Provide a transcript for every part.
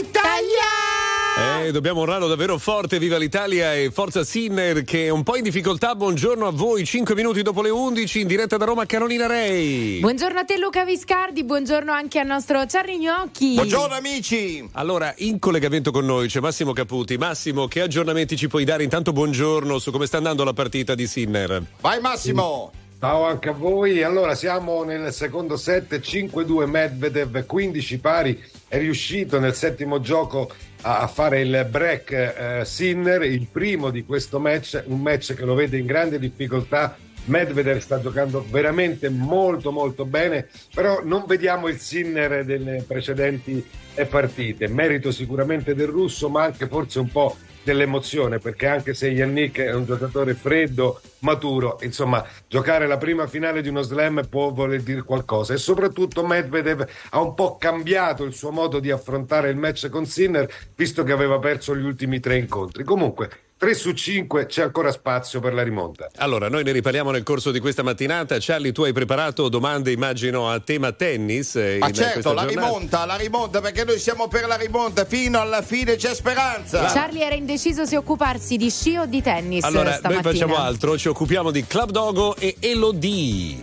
Italia! Eh, dobbiamo onorarlo davvero forte, viva l'Italia e forza Sinner che è un po' in difficoltà. Buongiorno a voi, 5 minuti dopo le 11 in diretta da Roma Carolina Rei. Buongiorno a te Luca Viscardi, buongiorno anche al nostro Charlie Gnocchi. Buongiorno amici. Allora, in collegamento con noi c'è Massimo Caputi. Massimo, che aggiornamenti ci puoi dare? Intanto buongiorno su come sta andando la partita di Sinner. Vai Massimo. Ciao anche a voi. Allora, siamo nel secondo set, 5-2 Medvedev, 15 pari. È riuscito nel settimo gioco a fare il break eh, Sinner, il primo di questo match, un match che lo vede in grande difficoltà. Medvedev sta giocando veramente molto molto bene, però non vediamo il Sinner delle precedenti partite. Merito sicuramente del russo, ma anche forse un po' dell'emozione, perché anche se Yannick è un giocatore freddo, maturo, insomma, giocare la prima finale di uno slam può voler dire qualcosa. E soprattutto Medvedev ha un po' cambiato il suo modo di affrontare il match con Sinner, visto che aveva perso gli ultimi tre incontri. Comunque, 3 su 5 c'è ancora spazio per la rimonta. Allora, noi ne riparliamo nel corso di questa mattinata. Charlie, tu hai preparato domande, immagino, a tema tennis. Eh, Ma certo, la rimonta, la rimonta, perché noi siamo per la rimonta fino alla fine, c'è speranza. Charlie era indeciso se occuparsi di sci o di tennis. Allora, stamattina. noi facciamo altro, ci occupiamo di Club Dogo e Elodie.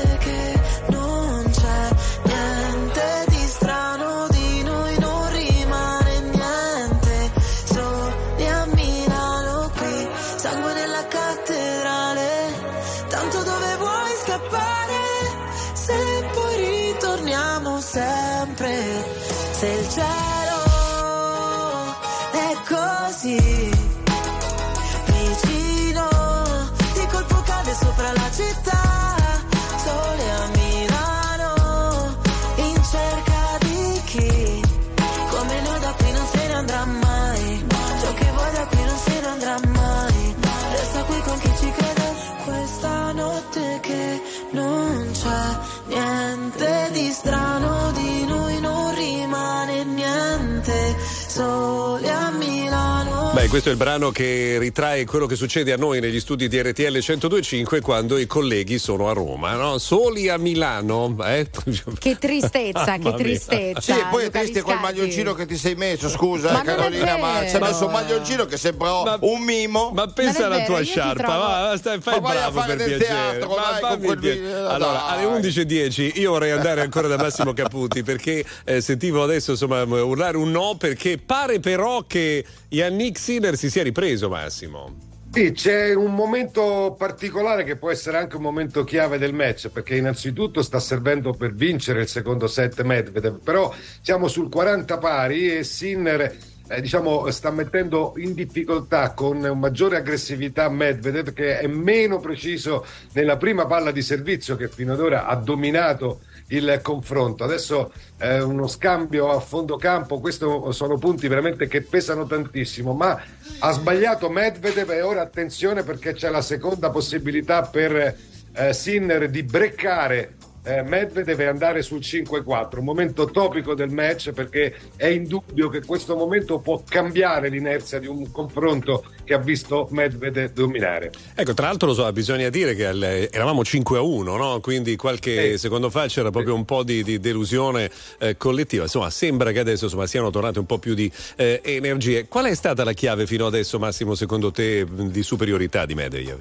Beh, questo è il brano che ritrae quello che succede a noi negli studi di RTL 1025 quando i colleghi sono a Roma, no? Soli a Milano. Eh? Che tristezza, che tristezza. Sì, poi è triste quel maglioncino che ti sei messo, scusa, Ma Carolina, ma ci hai messo un maglioncino che sembra Ma- un mimo. Ma pensa alla tua sciarpa, va, stai, fai Ma vai a bravo fare per del piacere. teatro, Ma dai, con quel Allora, dai. alle 11.10 io vorrei andare ancora da Massimo Caputi perché eh, sentivo adesso insomma urlare un no perché pare però che Yannick Sinner si sia ripreso, Massimo. Sì, c'è un momento particolare che può essere anche un momento chiave del match, perché innanzitutto sta servendo per vincere il secondo set Medvedev, però siamo sul 40 pari e Sinner eh, diciamo, sta mettendo in difficoltà con maggiore aggressività Medvedev che è meno preciso nella prima palla di servizio che fino ad ora ha dominato il confronto. Adesso eh, uno scambio a fondo campo, questi sono punti veramente che pesano tantissimo, ma ha sbagliato Medvedev e ora attenzione perché c'è la seconda possibilità per eh, Sinner di breccare eh, Medvedev e andare sul 5-4, un momento topico del match perché è indubbio che questo momento può cambiare l'inerzia di un confronto che ha visto Medvedev dominare. Ecco, tra l'altro lo so, bisogna dire che al- eravamo 5 a 1, no? Quindi qualche Sì. secondo fa c'era proprio un po' di, di delusione eh, collettiva. Insomma, sembra che adesso insomma, siano tornate un po' più di eh, energie. Qual è stata la chiave fino adesso, Massimo, secondo te, di superiorità di Medvedev?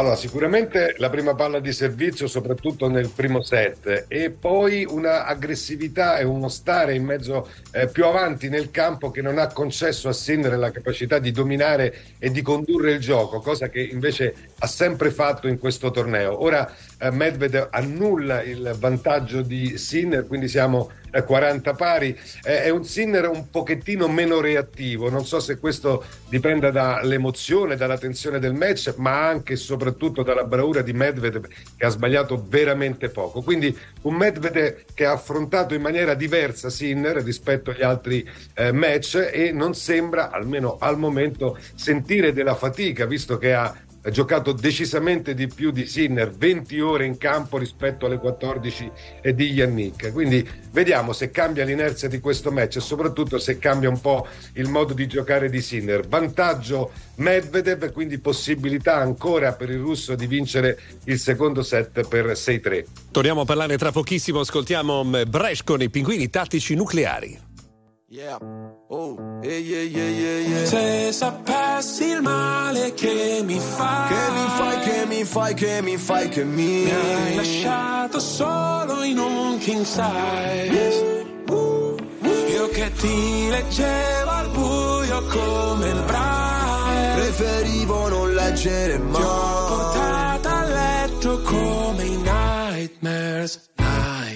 Allora, sicuramente la prima palla di servizio, soprattutto nel primo set, e poi una aggressività e uno stare in mezzo eh, più avanti nel campo che non ha concesso a Sinner la capacità di dominare e di condurre il gioco, cosa che invece ha sempre fatto in questo torneo. Ora eh, Medvedev annulla il vantaggio di Sinner, quindi siamo 40 pari. Eh, è un Sinner un pochettino meno reattivo, non so se questo dipenda dall'emozione, dalla tensione del match, ma anche e soprattutto dalla bravura di Medvedev che ha sbagliato veramente poco. Quindi un Medvedev che ha affrontato in maniera diversa Sinner rispetto agli altri eh, match e non sembra, almeno al momento, sentire della fatica, visto che ha ha giocato decisamente di più di Sinner, 20 ore in campo rispetto alle 14 di Yannick. Quindi vediamo se cambia l'inerzia di questo match e soprattutto se cambia un po' il modo di giocare di Sinner. Vantaggio Medvedev, quindi possibilità ancora per il russo di vincere il secondo set per 6-3. Torniamo a parlare tra pochissimo, ascoltiamo mm, Bresh con i pinguini tattici nucleari. Yeah. Oh, yeah, yeah, yeah. Se sapessi il male che mi fai, Che mi fai, che mi fai, che mi fai, che mi mi hai lasciato solo in un king size. Io che ti leggevo al buio come il braille, Preferivo non leggere ti ho mai. portata a letto come i nightmares.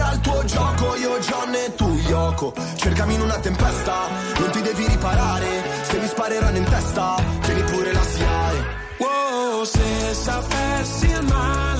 Era il tuo gioco, io John e tu Yoko Cercami in una tempesta, non ti devi riparare. Se mi spareranno in testa, tieni pure la SIAE Wow, se sapessi il male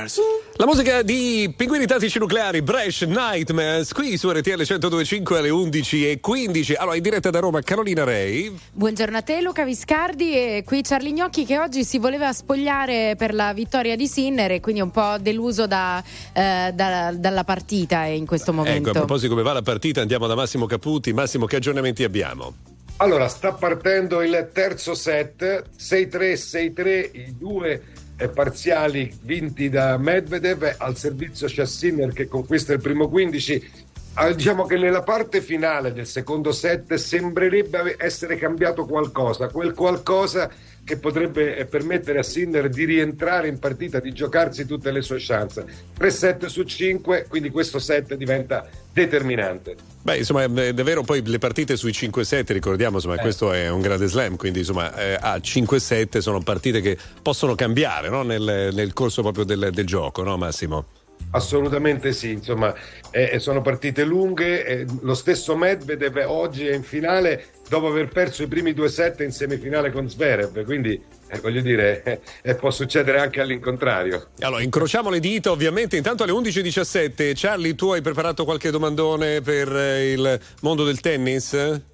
nightmares. La musica di Pinguini Tattici Nucleari, Bresh Nightmares, qui su RTL 1025 alle 11 e 15. Allora, in diretta da Roma, Carolina Rei. Buongiorno a te, Luca Viscardi. E qui Charlie Gnocchi che oggi si voleva spogliare per la vittoria di Sinner e quindi un po' deluso da, eh, da, dalla partita in questo momento. Ecco, a proposito come va la partita, andiamo da Massimo Caputi. Massimo, che aggiornamenti abbiamo? Allora, sta partendo il terzo set, 6-3, 6-3, i due parziali vinti da Medvedev, al servizio c'è Sinner che conquista il primo 15. Ah, diciamo che nella parte finale del secondo set sembrerebbe essere cambiato qualcosa, quel qualcosa che potrebbe permettere a Sinner di rientrare in partita, di giocarsi tutte le sue chance. 3 set su 5, quindi questo set diventa determinante. Beh, insomma, è davvero poi le partite sui 5-7, ricordiamo, insomma, eh. questo è un grande slam, quindi insomma, eh, a 5-7 sono partite che possono cambiare no? nel, nel, corso proprio del, del gioco, no Massimo? Assolutamente sì, insomma, eh, sono partite lunghe. Eh, lo stesso Medvedev oggi è in finale dopo aver perso i primi due set in semifinale con Zverev, quindi eh, voglio dire, eh, può succedere anche all'incontrario. Allora, incrociamo le dita, ovviamente. Intanto alle 11.17, Charlie, tu hai preparato qualche domandone per eh, il mondo del tennis?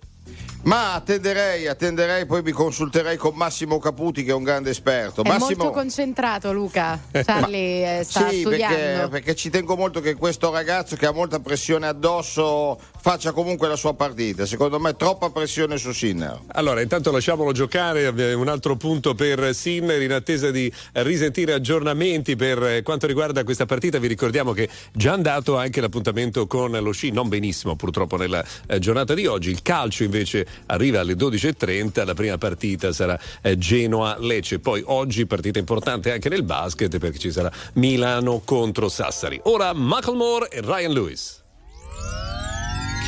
Ma attenderei, attenderei, poi mi consulterei con Massimo Caputi che è un grande esperto. È Massimo... molto concentrato Luca, Charlie Ma... sta sì, studiando. Perché, perché ci tengo molto che questo ragazzo che ha molta pressione addosso faccia comunque la sua partita. Secondo me troppa pressione su Sinner. Allora, intanto lasciamolo giocare, un altro punto per Sinner in attesa di risentire aggiornamenti per quanto riguarda questa partita. Vi ricordiamo che già andato anche l'appuntamento con lo sci, non benissimo purtroppo nella giornata di oggi. Il calcio invece arriva alle 12.30, la prima partita sarà Genoa-Lecce, poi oggi partita importante anche nel basket perché ci sarà Milano contro Sassari. Ora Macklemore e Ryan Lewis.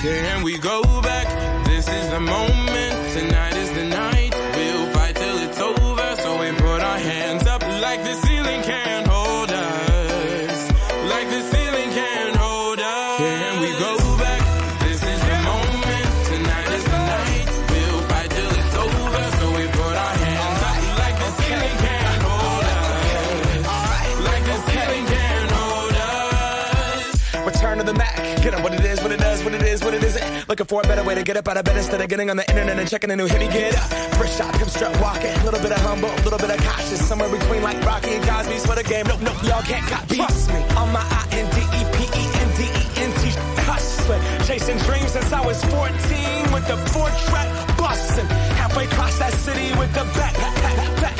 Can we go back? This is the moment, tonight for a better way to get up out of bed instead of getting on the internet and checking a new hit. Me get up, first shot, hip strut walking, a little bit of humble, a little bit of cautious, somewhere between like Rocky and Cosby's for the game. Nope, nope, y'all can't copy. Trust me, on my I N D E P E N D E N T hustling, chasing dreams since I was 14 with the four track busting, halfway across that city with the back, back, back,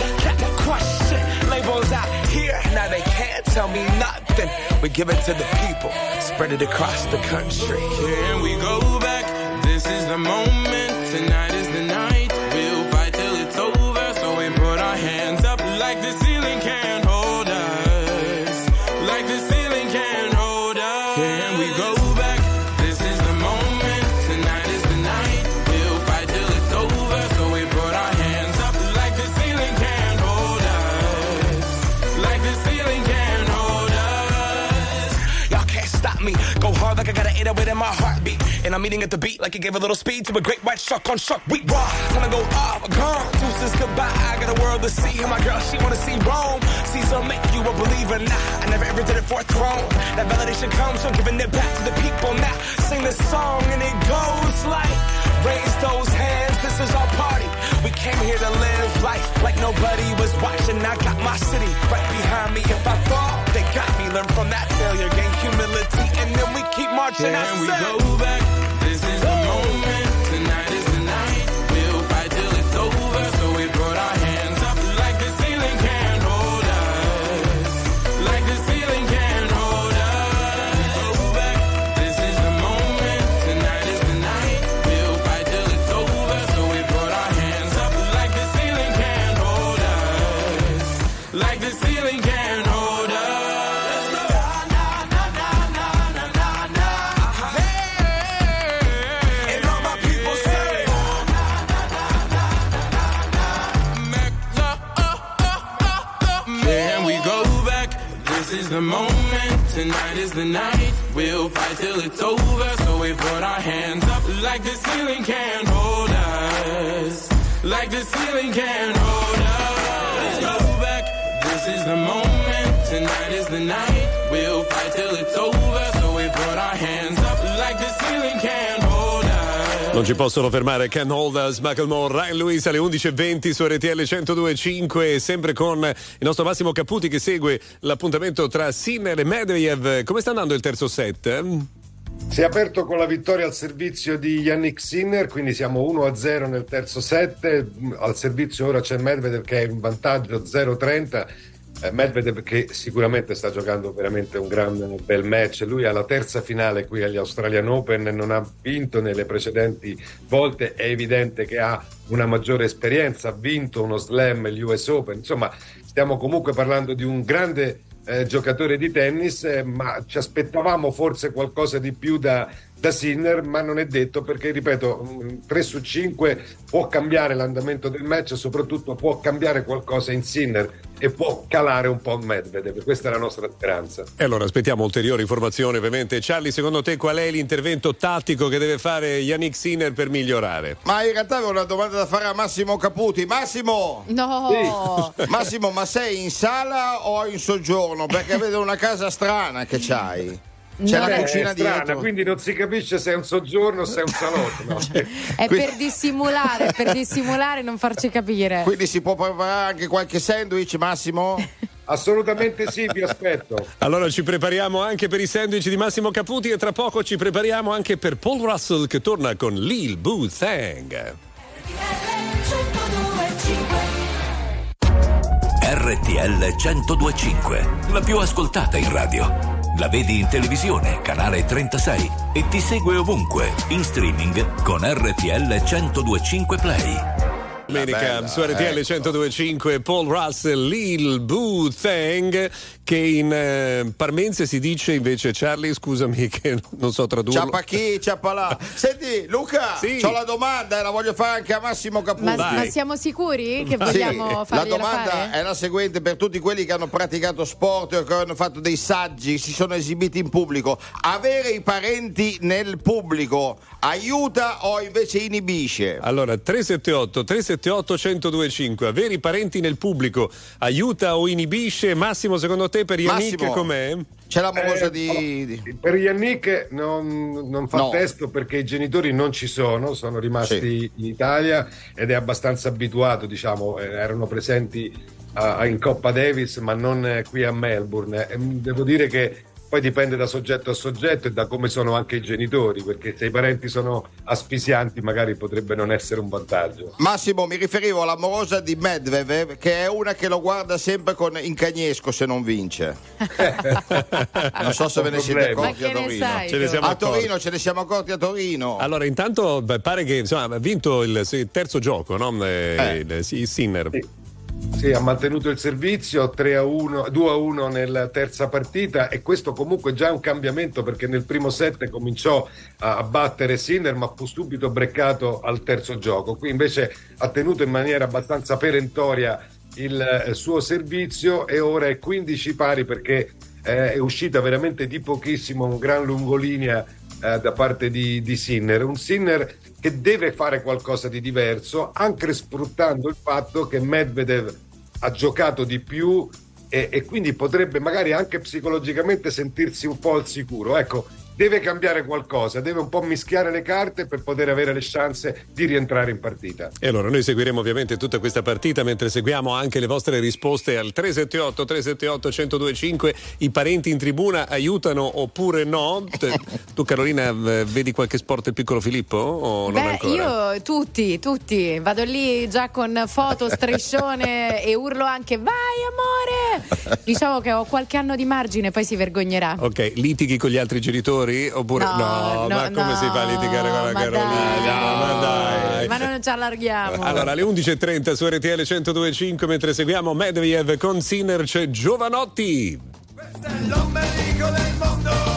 question. Labels out here, now they can't tell me nothing. We give it to the people, spread it across the country. Can we go back? This is the moment. Tonight And I'm eating at the beat like it gave a little speed to a great white shark on shark. Raw, time to go off, a gone. Deuces goodbye. I got a world to see. And my girl, she wanna see Rome. Caesar make you a believer. Nah, I never ever did it for a throne. That validation comes from giving it back to the people. Now sing this song and it goes like, raise those hands. This is our party. We came here to live life like nobody was watching. I got my city right behind me. If I fall, they got me. Learn from that failure, gain humility, and then we keep marching. Can we go back? Till it's over, so we put our hands up like the ceiling can't hold us. Like the ceiling can't hold us. Let's go back. This is the moment, tonight is the night. We'll fight till it's over, so we put our hands up like the ceiling can't hold. Non ci possono fermare Ken Holders, Macklemore, Ryan Lewis alle 11.20 su RTL 102.5 sempre con il nostro Massimo Caputi che segue l'appuntamento tra Sinner e Medvedev. Come sta andando il terzo set? Si è aperto con la vittoria al servizio di Yannick Sinner, quindi siamo 1-0 nel terzo set. Al servizio ora c'è Medvedev che è in vantaggio 0-30. Eh, Medvedev che sicuramente sta giocando veramente un gran bel match. Lui ha la terza finale qui agli Australian Open, non ha vinto nelle precedenti volte. È evidente che ha una maggiore esperienza, ha vinto uno slam, gli US Open. Insomma, stiamo comunque parlando di un grande eh, giocatore di tennis, eh, ma ci aspettavamo forse qualcosa di più da, da Sinner, ma non è detto perché, ripeto, 3 su 5 può cambiare l'andamento del match, soprattutto può cambiare qualcosa in Sinner e può calare un po' Medvedev. Questa è la nostra speranza. E allora aspettiamo ulteriori informazioni ovviamente. Charlie, secondo te qual è l'intervento tattico che deve fare Yannick Sinner per migliorare? Ma in realtà avevo una domanda da fare a Massimo Caputi. Massimo! No! Massimo, ma sei in sala o in soggiorno? Perché vedo una casa strana che c'hai. C'è la è cucina è strana, dietro. quindi non si capisce se è un soggiorno o se è un salotto. no? È Qui- per dissimulare, è per dissimulare e non farci capire. Quindi si può preparare anche qualche sandwich, Massimo? Assolutamente sì, vi aspetto. Allora ci prepariamo anche per i sandwich di Massimo Caputi e tra poco ci prepariamo anche per Paul Russell che torna con Lil Boo Thang. RTL 1025, la più ascoltata in radio. La vedi in televisione, canale 36 e ti segue ovunque, in streaming con RTL 1025 Play. Domenica bella, su RTL ecco. 1025 Paul Russell, Lil Boo Thang che in eh, parmense si dice invece Charlie scusami che non so tradurlo. Ciappa chi, ciappa là. Senti, Luca, Sì. ho la domanda e la voglio fare anche a Massimo Caputi. Ma, ma siamo sicuri che Vai. vogliamo la fargliela domanda fare? è la seguente per tutti quelli che hanno praticato sport o che hanno fatto dei saggi, si sono esibiti in pubblico. Avere i parenti nel pubblico aiuta o invece inibisce? Allora 378 378 1025 avere i parenti nel pubblico aiuta o inibisce Massimo secondo te per Yannick Massimo. com'è? C'è la morosa Eh, di... di- Per Yannick non, non fa No. testo perché i genitori non ci sono, sono rimasti Sì. in Italia ed è abbastanza abituato, diciamo, eh, erano presenti a- in Coppa Davis ma non eh, qui a Melbourne. E, mh, devo dire che poi dipende da soggetto a soggetto e da come sono anche i genitori, perché se i parenti sono asfisianti magari potrebbe non essere un vantaggio. Massimo, mi riferivo alla morosa di Medvedev, che è una che lo guarda sempre con incagnesco se non vince. non so se ve ne siete accorti a Torino. sai? Ce ne siamo A accorti. Torino ce ne siamo accorti a Torino. Allora intanto beh, pare che insomma, ha vinto il terzo gioco, no? Eh, Eh. il- sì, Sinner. Sì. Sì, ha mantenuto il servizio 3 a 1, 2 a 1 nella terza partita e questo comunque già è un cambiamento perché nel primo set cominciò a battere Sinner ma fu subito breccato al terzo gioco. Qui invece ha tenuto in maniera abbastanza perentoria il eh, suo servizio e ora è 15 pari perché eh, è uscita veramente di pochissimo un gran lungolinea eh, da parte di, di Sinner. Un Sinner che deve fare qualcosa di diverso, anche sfruttando il fatto che Medvedev ha giocato di più e, e quindi potrebbe magari anche psicologicamente sentirsi un po' al sicuro. Ecco, deve cambiare qualcosa, deve un po' mischiare le carte per poter avere le chance di rientrare in partita. E allora noi seguiremo ovviamente tutta questa partita mentre seguiamo anche le vostre risposte al 378 378 1025 i parenti in tribuna aiutano oppure no? Tu Carolina vedi qualche sport il piccolo Filippo o non Beh, ancora? io tutti, tutti. Vado lì già con foto, striscione e urlo anche vai amore. Diciamo che ho qualche anno di margine, poi si vergognerà. Ok, litighi con gli altri genitori oppure no? No, no, ma come no, si fa a litigare con la Carolina? dai. No, ma dai. Ma non ci allarghiamo. Allora, alle 11.30 su RTL 1025 mentre seguiamo Medvedev con Sinner c'è Giovanotti. L'ombelico del mondo.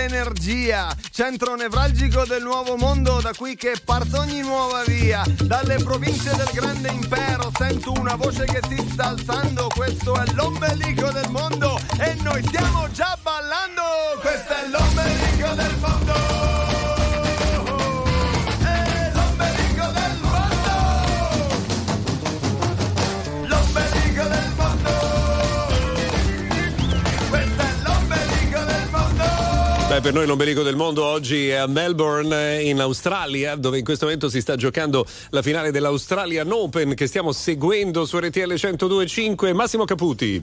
Nasce l'energia, centro nevralgico del nuovo mondo, da qui che parte ogni nuova via, dalle province del grande impero sento una voce che si sta alzando, questo è l'ombelico del mondo e noi stiamo già Beh, per noi l'ombelico del mondo oggi è a Melbourne, eh, in Australia, dove in questo momento si sta giocando la finale dell'Australian Open che stiamo seguendo su RTL 102.5. Massimo Caputi.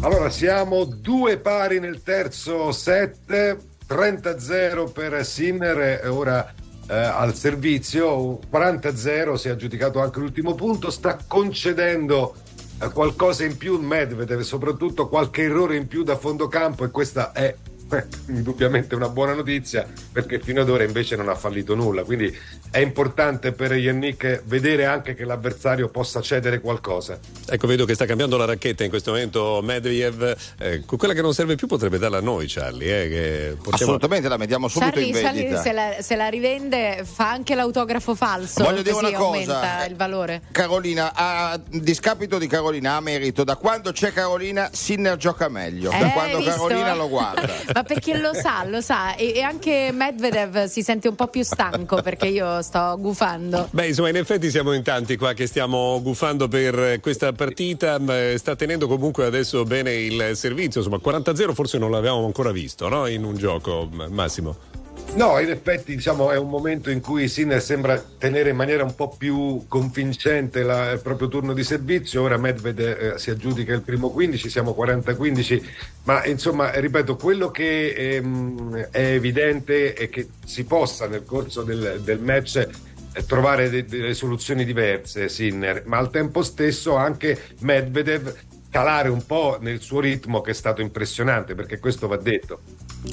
Allora, siamo due pari nel terzo set, 30-0 per Sinner, ora eh, al servizio, 40-0, si è aggiudicato anche l'ultimo punto, sta concedendo eh, qualcosa in più Medvedev, soprattutto qualche errore in più da fondo campo e questa è eh, indubbiamente una buona notizia perché fino ad ora invece non ha fallito nulla, quindi è importante per Yannick vedere anche che l'avversario possa cedere qualcosa. Ecco, vedo che sta cambiando la racchetta in questo momento Medvedev. Eh, quella che non serve più potrebbe darla a noi, Charlie. Eh, che possiamo... Assolutamente, la mettiamo subito Charlie, in Charlie vendita. se, la, se la rivende fa anche l'autografo falso, Voglio dire così una cosa. aumenta il valore. Carolina, a discapito di Carolina, ha merito. Da quando c'è Carolina, Sinner gioca meglio. da Eh, quando hai visto? Carolina lo guarda. Ma perché lo sa, lo sa. E, e anche Medvedev si sente un po' più stanco perché io sto gufando. Beh, insomma, in effetti siamo in tanti qua che stiamo gufando per questa partita. Sta tenendo comunque adesso bene il servizio. Insomma, 40-0 forse non l'avevamo ancora visto, no? In un gioco, Massimo. No, in effetti diciamo, è un momento in cui Sinner sembra tenere in maniera un po' più convincente la- il proprio turno di servizio. Ora Medved eh, si aggiudica il primo 15, siamo 40-15, ma insomma, ripeto, quello che ehm, è evidente è che si possa nel corso del, del match eh, trovare de- delle soluzioni diverse Sinner, ma al tempo stesso anche Medvedev calare un po' nel suo ritmo che è stato impressionante, perché questo va detto.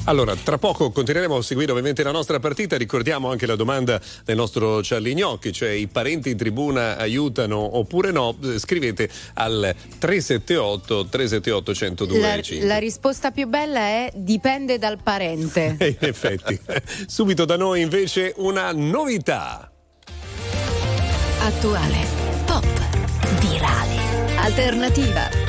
Allora, tra poco continueremo a seguire ovviamente la nostra partita. Ricordiamo anche la domanda del nostro Charlie Gnocchi, cioè i parenti in tribuna aiutano oppure no? Scrivete al 378 378 La, 1025. la risposta più bella è dipende dal parente. In effetti, subito da noi invece una novità. Attuale, pop, virale, alternativa,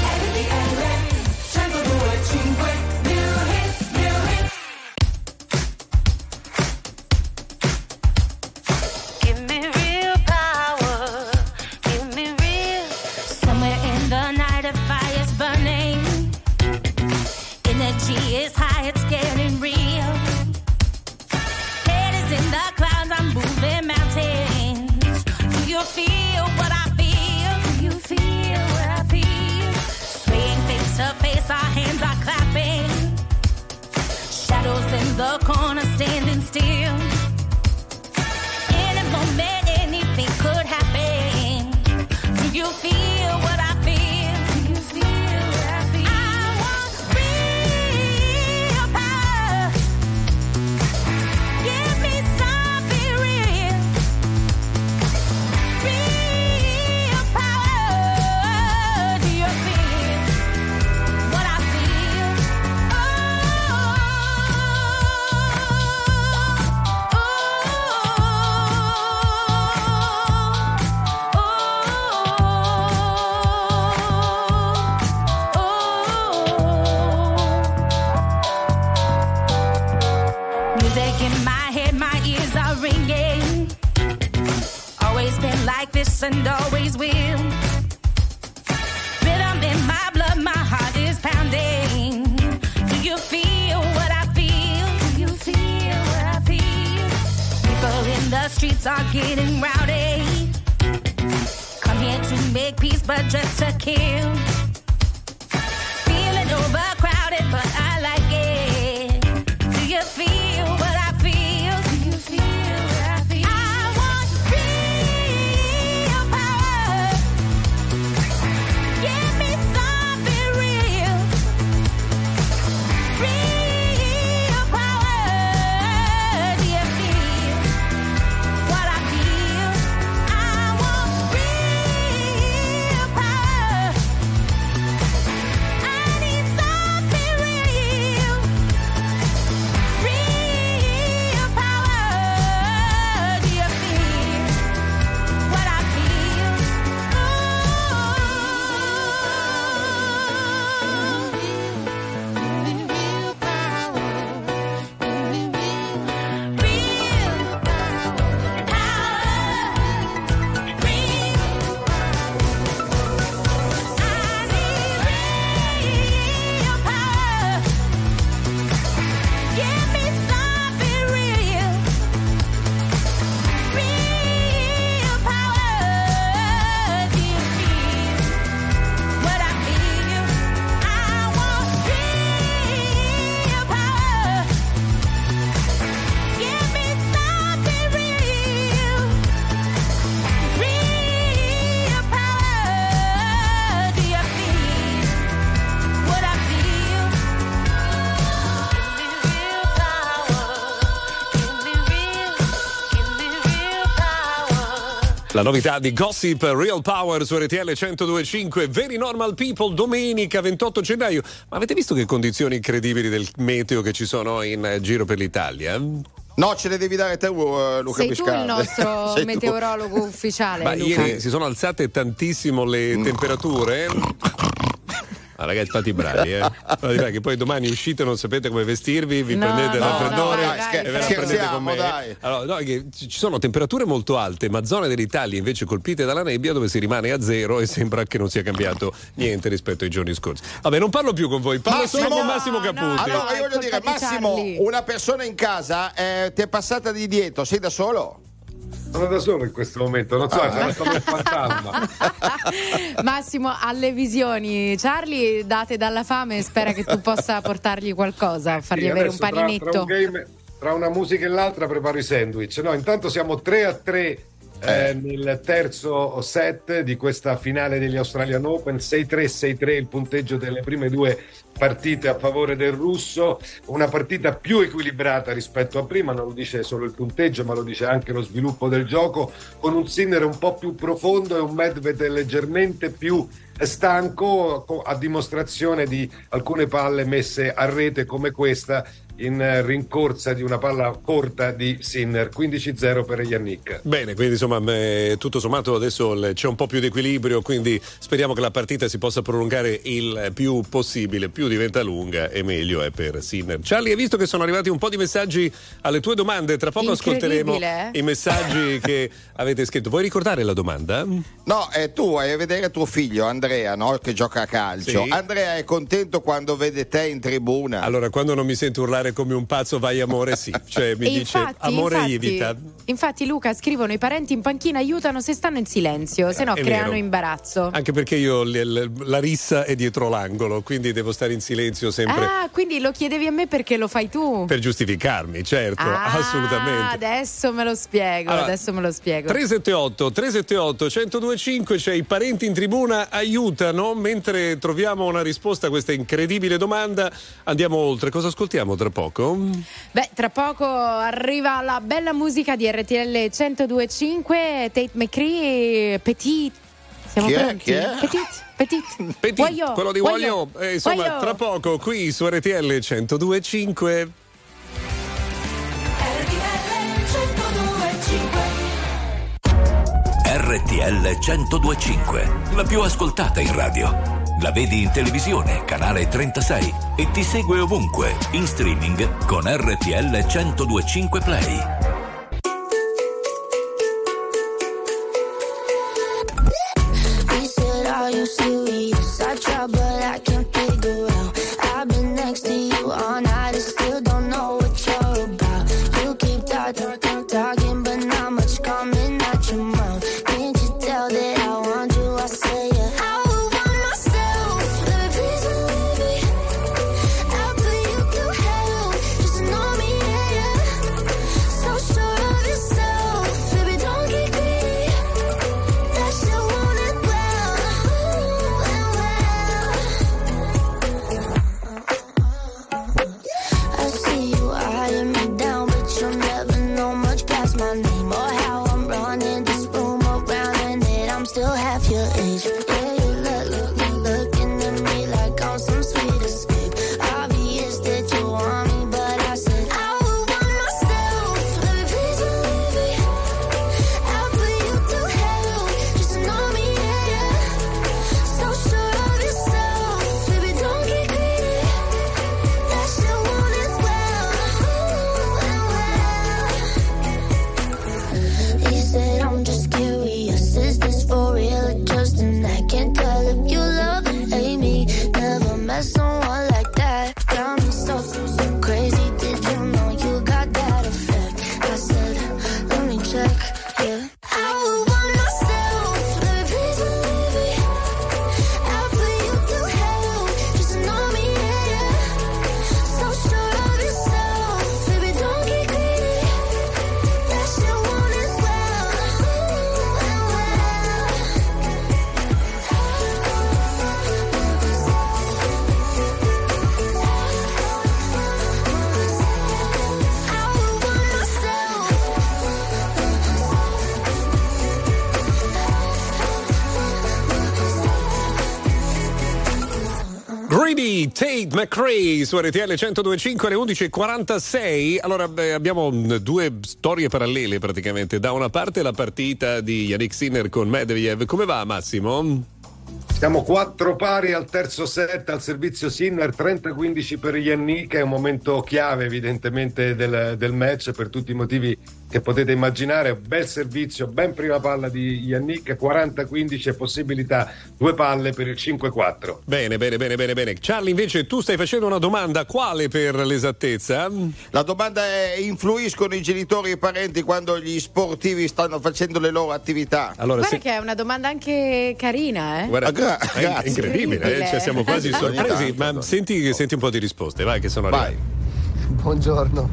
Still. This and always will. Rhythm in my blood, my heart is pounding. Do you feel what I feel? Do you feel what I feel? People in the streets are getting rowdy. Come here to make peace, but just to kill. Feeling overcrowded, but I La novità di Gossip Real Power su RTL 1025, Very Normal People, domenica 28 gennaio. Ma avete visto che condizioni incredibili del meteo che ci sono in giro per l'Italia? No, ce le devi dare te, uh, Luca Sei tu il nostro Sei tu. meteorologo ufficiale, Ma Luca. ieri si sono alzate tantissimo le temperature. Ah, ragazzi, fate i bravi, eh. Fate i bravi, che poi domani uscite, non sapete come vestirvi, vi No, prendete no, il raffreddore no, dai, e ve la prendete con me. dai. Allora, no, che ci sono temperature molto alte, ma zone dell'Italia invece colpite dalla nebbia dove si rimane a zero e sembra che non sia cambiato niente rispetto ai giorni scorsi. Vabbè, non parlo più con voi, parlo solo con Massimo Caputi. Allora io voglio dire, Massimo, una persona in casa eh, ti è passata di dietro, sei da solo? Sono da solo in questo momento, non so, Ah. sono un fantasma. Massimo, alle visioni, Charlie, date dalla fame, spera che tu possa portargli qualcosa, fargli Sì, avere un adesso tra- paninetto. Tra, un game- tra una musica e l'altra preparo i sandwich. No, intanto siamo 3 a 3 eh, nel terzo set di questa finale degli Australian Open 6-3 6-3 il punteggio delle prime due partite a favore del russo. Una partita più equilibrata rispetto a prima non lo dice solo il punteggio ma lo dice anche lo sviluppo del gioco con un Sinner un po' più profondo e un Medvedev leggermente più stanco co- a dimostrazione di alcune palle messe a rete come questa in rincorsa di una palla corta di Sinner, 15-0 per Yannick. Bene, quindi insomma tutto sommato adesso c'è un po' più di equilibrio, quindi speriamo che la partita si possa prolungare il più possibile, più diventa lunga e meglio è per Sinner. Charlie, hai visto che sono arrivati un po' di messaggi alle tue domande, tra poco ascolteremo eh? i messaggi che avete scritto. Vuoi ricordare la domanda? No, eh, tu vai a vedere tuo figlio Andrea, no? Che gioca a calcio. Sì. Andrea è contento quando vede te in tribuna. Allora, quando non mi sento urlare come un pazzo, vai amore, sì. Cioè, mi E dice infatti, amore infatti, evita. Infatti, Luca, scrivono i parenti in panchina aiutano se stanno in silenzio, se no È creano vero. imbarazzo. Anche perché io la rissa è dietro l'angolo, quindi devo stare in silenzio sempre Ah, quindi lo chiedevi a me perché lo fai tu? per giustificarmi, certo, Ah, assolutamente. Adesso me lo spiego, Allora, adesso me lo spiego. 378 378 1025 cioè i parenti in tribuna aiutano mentre troviamo una risposta a questa incredibile domanda andiamo oltre cosa ascoltiamo tra poco? Beh, tra poco arriva la bella musica di RTL 1025, Tate McCree, Petit. Siamo Chi è? pronti? Chi è? Petit, Petit. Petit, Voglio, quello di Voglio, eh, insomma voglio. tra poco qui su RTL 1025 RTL 1025, la più ascoltata in radio. La vedi in televisione, canale 36 e ti segue ovunque, in streaming con RTL 1025 Play. He said, Are you serious? I try, but I can't Tate McRae su RTL 1025 alle 11.46 allora beh, abbiamo mh, due storie parallele praticamente. Da una parte la partita di Yannick Sinner con Medvedev. Come va Massimo? Siamo quattro pari al terzo set al servizio Sinner, 30-15 per Yannick, è un momento chiave evidentemente del, del match per tutti i motivi che potete immaginare, bel servizio, ben prima palla di Yannick, 40-15 e possibilità, due palle per il 5-4. Bene, bene, bene, bene, bene. Charlie, invece tu stai facendo una domanda, quale per l'esattezza? La domanda è: influiscono i genitori e i parenti quando gli sportivi stanno facendo le loro attività? Allora, Guarda che è una domanda anche carina, eh? Guarda, Ah, gra- è grazie. incredibile, eh? Incredibile. Cioè, siamo quasi sorpresi, ma senti, senti un po' di risposte, vai che sono arrivate. Buongiorno.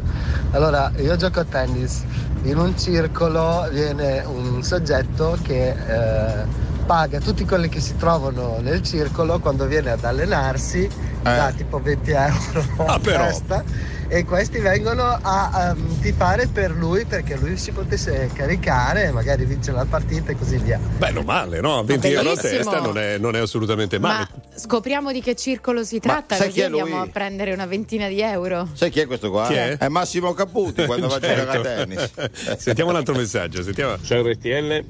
Allora, io gioco a tennis. In un circolo viene un soggetto che eh, paga tutti quelli che si trovano nel circolo quando viene ad allenarsi, dà tipo 20 euro a Ah, però. testa e questi vengono a ehm, tifare per lui perché lui si potesse caricare, magari vincere la partita e così via. Bello male, no? 20 euro a bellissimo. testa non è, non è assolutamente male. Ma scopriamo di che circolo si tratta, sai così è andiamo lui? a prendere una ventina di euro. Sai chi è questo qua? Chi è? Massimo Caputi quando va a giocare a Certo. tennis. Sentiamo un altro messaggio. Sentiamo. C'è RTL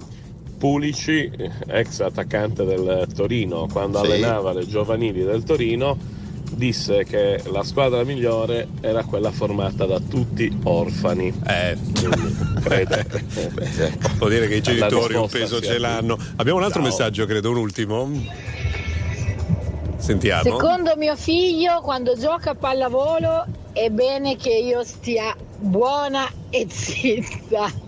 Pulici, ex attaccante del Torino, quando Sì. allenava le giovanili del Torino, disse che la squadra migliore era quella formata da tutti orfani. Eh, credo. Può dire che i genitori un peso ce l'hanno. Abbiamo un altro Ciao. messaggio, credo, un ultimo. Sentiamo. Secondo mio figlio, quando gioca a pallavolo è bene che io stia buona e zitta.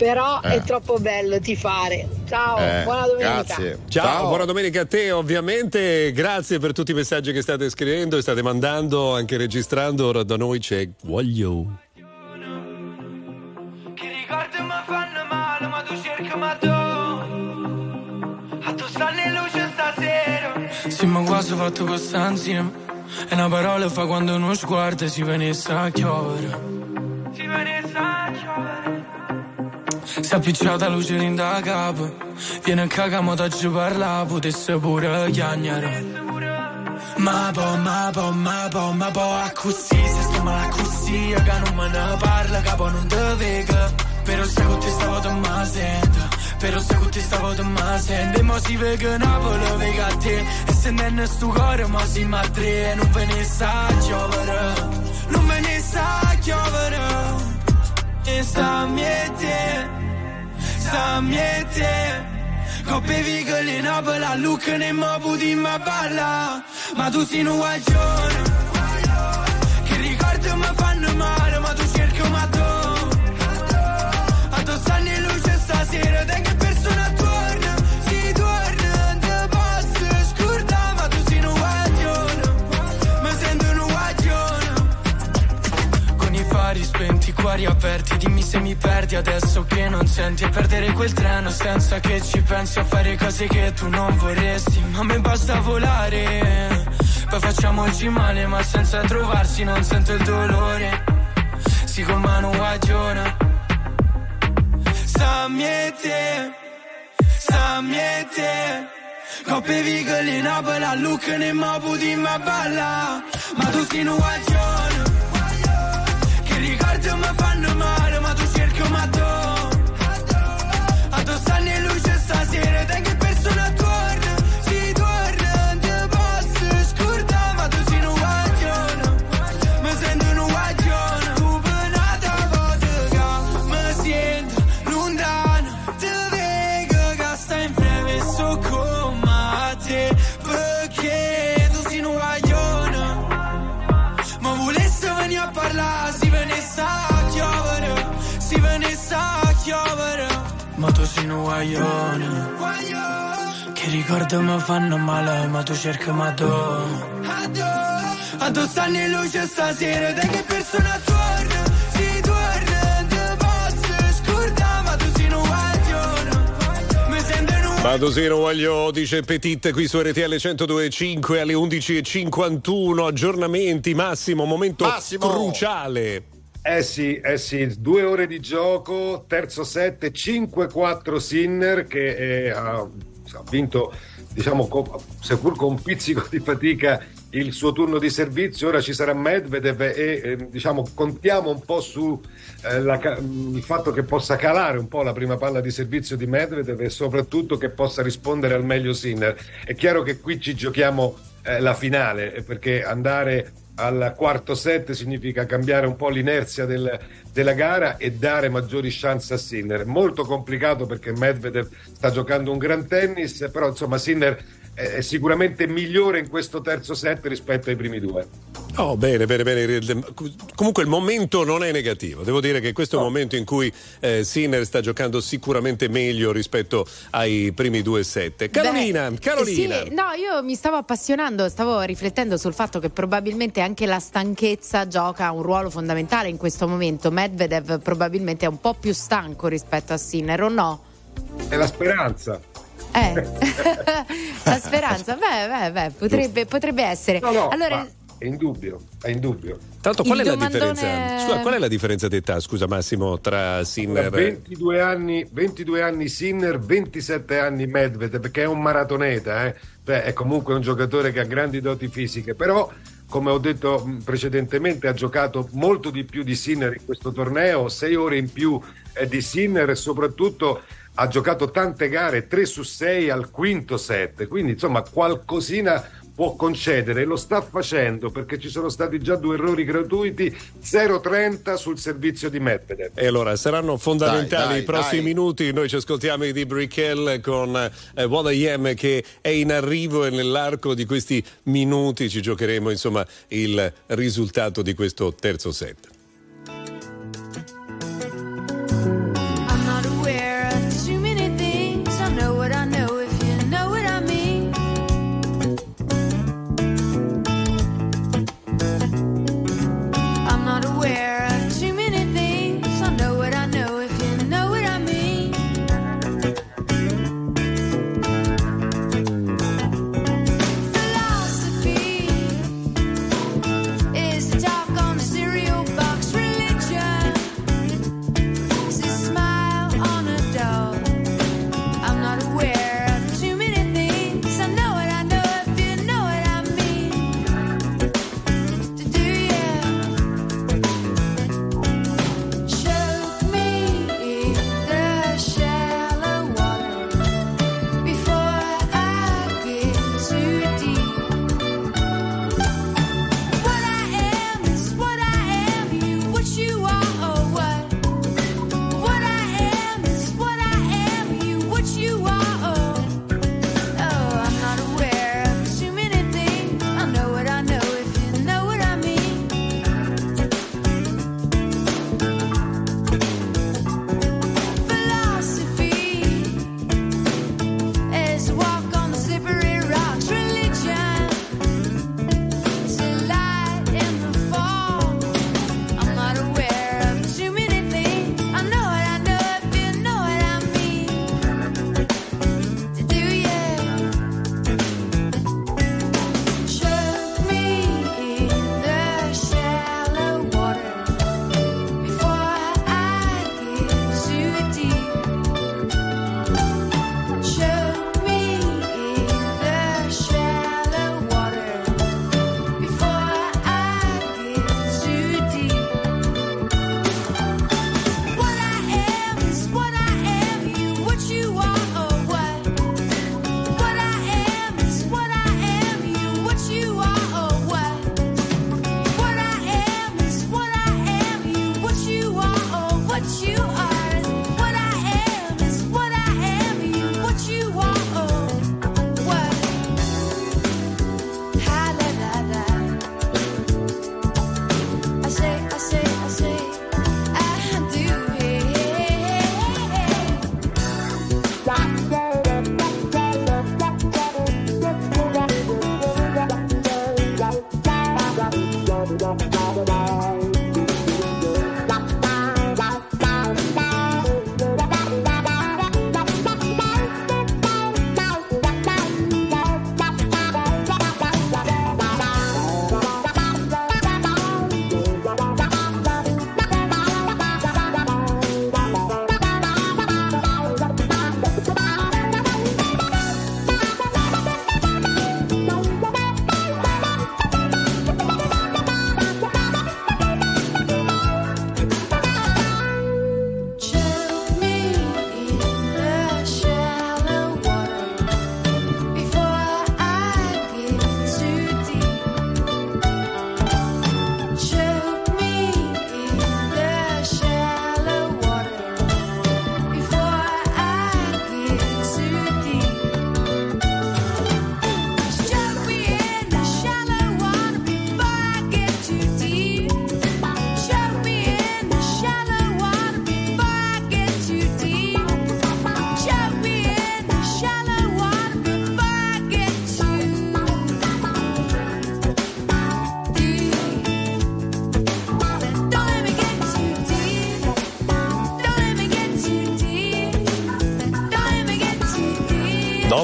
Però Eh. è troppo bello tifare. Ciao, Eh, buona domenica. Ciao, buona domenica a te ovviamente, grazie per tutti i messaggi che state scrivendo e state mandando, anche registrando, ora da noi c'è Guaglio. ricordi mi fanno male, ma tu cerchi ma tu. A tu stanno in luce stasera. Sì, ma quasi fatto questa insieme. E una parola fa quando uno sguardo si venisse a chiovere. Si venisse a giovere. Si è appicciata luce in da capo. Viene a cagamo da giù parla, potesse pure chiagnare. Ma po, ma po, ma po, ma po, a così, se sto male a così, che non me ne parla, capo non te vega. Però se con te stavo te ma sento, però se con te stavo te ma sento. E mo si vega Napoli, vega a te, e se non è sto cuore, mo si ma tre, non ve ne sa giovere, non ve ne sa giovere. E sta miete, sta miete. Coppe vigole in Napoli, a Lucca ne mo puti ma balla. Ma tu un guaglione. Cuori aperti Dimmi se mi perdi adesso che non senti. E perdere quel treno senza che ci pensi A fare cose che tu non vorresti. Ma a me basta volare Poi facciamoci male ma senza trovarsi Non sento il dolore. Si con mano miete Sta miete Coppe vigole in Napoli a Lucca ne mo puti ma balla. Ma tu sei un guagione guaglione. Che ricordi mi fanno male, ma tu cerchi ma tu. A tu stanno in luce stasera, te che persona torna? Si torna, te posso scordare, ma tu sei un guaglione. Mi sento in un Badosino Guaglio dice Petit qui su RTL 102.5 alle 11.51 aggiornamenti Massimo momento Massimo. cruciale Eh sì, eh sì, due ore di gioco, terzo set, 5-4 Sinner che eh, ha, ha vinto, diciamo, co- seppur con un pizzico di fatica il suo turno di servizio. Ora ci sarà Medvedev e eh, diciamo, contiamo un po' su eh, il fatto che possa calare un po' la prima palla di servizio di Medvedev e soprattutto che possa rispondere al meglio Sinner. È chiaro che qui ci giochiamo eh, la finale eh, perché andare al quarto set significa cambiare un po' l'inerzia del- della gara e dare maggiori chance a Sinner. Molto complicato perché Medvedev sta giocando un gran tennis, però insomma Sinner è sicuramente migliore in questo terzo set rispetto ai primi due. Oh, bene, bene, bene. Comunque il momento non è negativo. Devo dire che questo è un momento in cui eh, Sinner sta giocando sicuramente meglio rispetto ai primi due set. Carolina, Beh, Carolina. Sì, no, io mi stavo appassionando, stavo riflettendo sul fatto che probabilmente anche la stanchezza gioca un ruolo fondamentale in questo momento. Medvedev probabilmente è un po' più stanco rispetto a Sinner, o no? È la speranza. Eh, la speranza, beh, beh, beh, potrebbe, potrebbe essere. No, no, allora, ma è indubbio, è indubbio. Tanto qual è la domandone-? Scusa, qual è la differenza d'età, scusa Massimo, tra Sinner 22 anni, 22 anni Sinner, 27 anni Medvedev, perché è un maratoneta, eh. Beh, è comunque un giocatore che ha grandi doti fisiche, però come ho detto precedentemente ha giocato molto di più di Sinner in questo torneo, 6 ore in più eh, di Sinner e soprattutto ha giocato tante gare, 3 su 6 al quinto set, quindi insomma qualcosina può concedere, lo sta facendo perché ci sono stati già due errori gratuiti, 0-30 sul servizio di Medvedev. E allora saranno fondamentali Dai, dai, i prossimi dai. minuti. Noi ci ascoltiamo i di Brickell con eh, What I che è in arrivo e nell'arco di questi minuti ci giocheremo insomma il risultato di questo terzo set.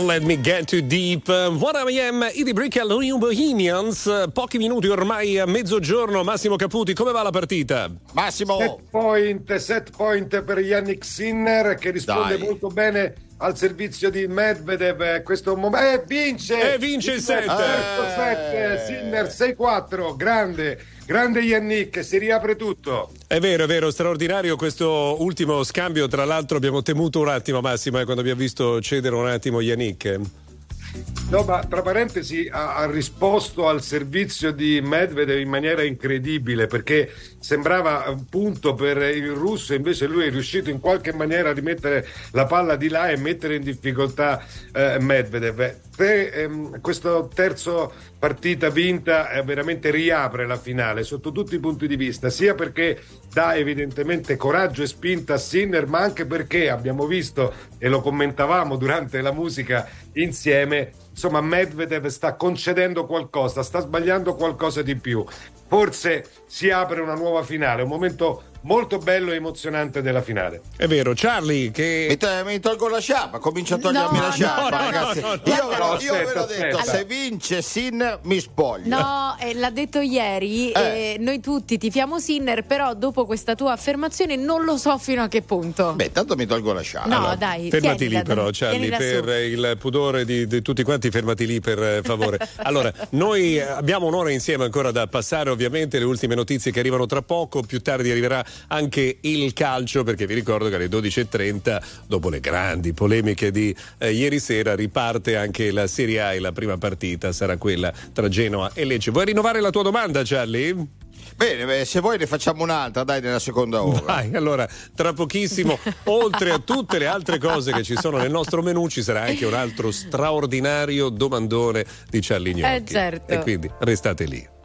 Let me get too deep. What I am, Idi Brick al New Bohemians. Pochi minuti ormai a mezzogiorno. Massimo Caputi, come va la partita? Massimo! Set point, set point per Yannick Sinner che risponde Dai. molto bene al servizio di Medvedev. eh, Questo momento eh, vince! E vince il set. terzo set, Sinner 6-4, grande, grande Yannick, si riapre tutto. È vero, è vero, straordinario questo ultimo scambio. Tra l'altro abbiamo temuto un attimo, Massimo, eh, quando abbiamo visto cedere un attimo Yannick. No, ma tra parentesi ha, ha risposto al servizio di Medvedev in maniera incredibile perché sembrava un punto per il russo, invece lui è riuscito in qualche maniera a rimettere la palla di là e mettere in difficoltà eh, Medvedev. Te, ehm, questo terzo partita vinta eh, veramente riapre la finale sotto tutti i punti di vista, sia perché dà evidentemente coraggio e spinta a Sinner, ma anche perché abbiamo visto e lo commentavamo durante la musica insieme, insomma Medvedev sta concedendo qualcosa, sta sbagliando qualcosa di più. Forse si apre una nuova finale, un momento molto bello e emozionante della finale. È vero, Charlie che... Mi, to- mi tolgo la sciarpa, comincio a togliermi No, la sciarpa, no, ragazzi. no, no, io no. ve lo- io ve l'ho Aspetta, detto, aspetta. se vince Sin mi spoglio. No, eh, l'ha detto ieri, Eh. eh, noi tutti tifiamo Sinner, però dopo questa tua affermazione non lo so fino a che punto. Beh, tanto mi tolgo la sciarpa. no, dai, Fermati tienila, lì però Charlie tienila su. per il pudore di, di tutti quanti fermati lì per eh, favore allora noi abbiamo un'ora insieme ancora da passare ovviamente le ultime notizie che arrivano tra poco più tardi arriverà anche il calcio perché vi ricordo che alle 12.30 dopo le grandi polemiche di eh, ieri sera riparte anche la Serie A e la prima partita sarà quella tra Genoa e Lecce vuoi rinnovare la tua domanda Charlie? Bene, beh, se vuoi ne facciamo un'altra, dai, nella seconda ora. Vai, allora, tra pochissimo, oltre a tutte le altre cose che ci sono nel nostro menù, ci sarà anche un altro straordinario domandone di Charlie Gnocchi. Eh, certo. E quindi restate lì.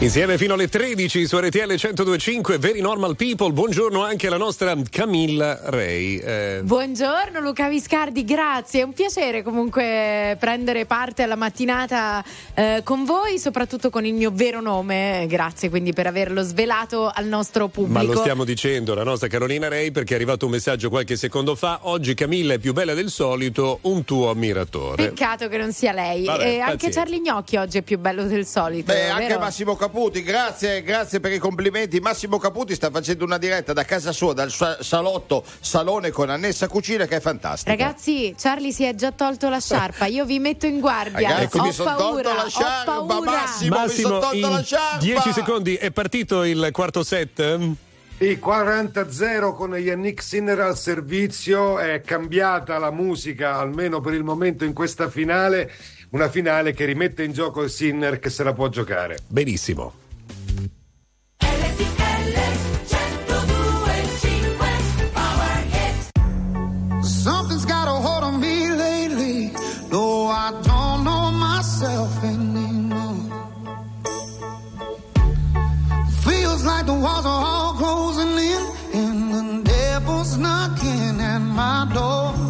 Insieme fino alle 13 su RTL 1025, Very Normal People. Buongiorno anche alla nostra Camilla Ray. Eh, Buongiorno Luca Viscardi, grazie. È un piacere comunque prendere parte alla mattinata eh, con voi, soprattutto con il mio vero nome. Grazie quindi per averlo svelato al nostro pubblico. ma lo stiamo dicendo, la nostra Carolina Ray, perché è arrivato un messaggio qualche secondo fa. Oggi Camilla è più bella del solito, un tuo ammiratore. Peccato che non sia lei. Vabbè, e anche. Charlie Gnocchi oggi è più bello del solito. Beh, anche? Massimo Caputi, grazie, grazie per i complimenti. Massimo Caputi sta facendo una diretta da casa sua, dal suo salotto, salone con annessa cucina che è fantastica. Ragazzi, Charlie si è già tolto la sciarpa. Io vi metto in guardia. Ragazzi, ho mi son paura, tolto la ho sciarpa, paura. Massimo. mi son tolto la sciarpa. 10 secondi è partito il quarto set? Sì, 40-0 con Yannick Sinner al servizio, è cambiata la musica almeno per il momento in questa finale, una finale che rimette in gioco il Sinner che se la può giocare. Benissimo. Something's got a hold on me lately. No, I don't know myself anymore. Feels like the walls are all closing in, and the devil's knocking at my door.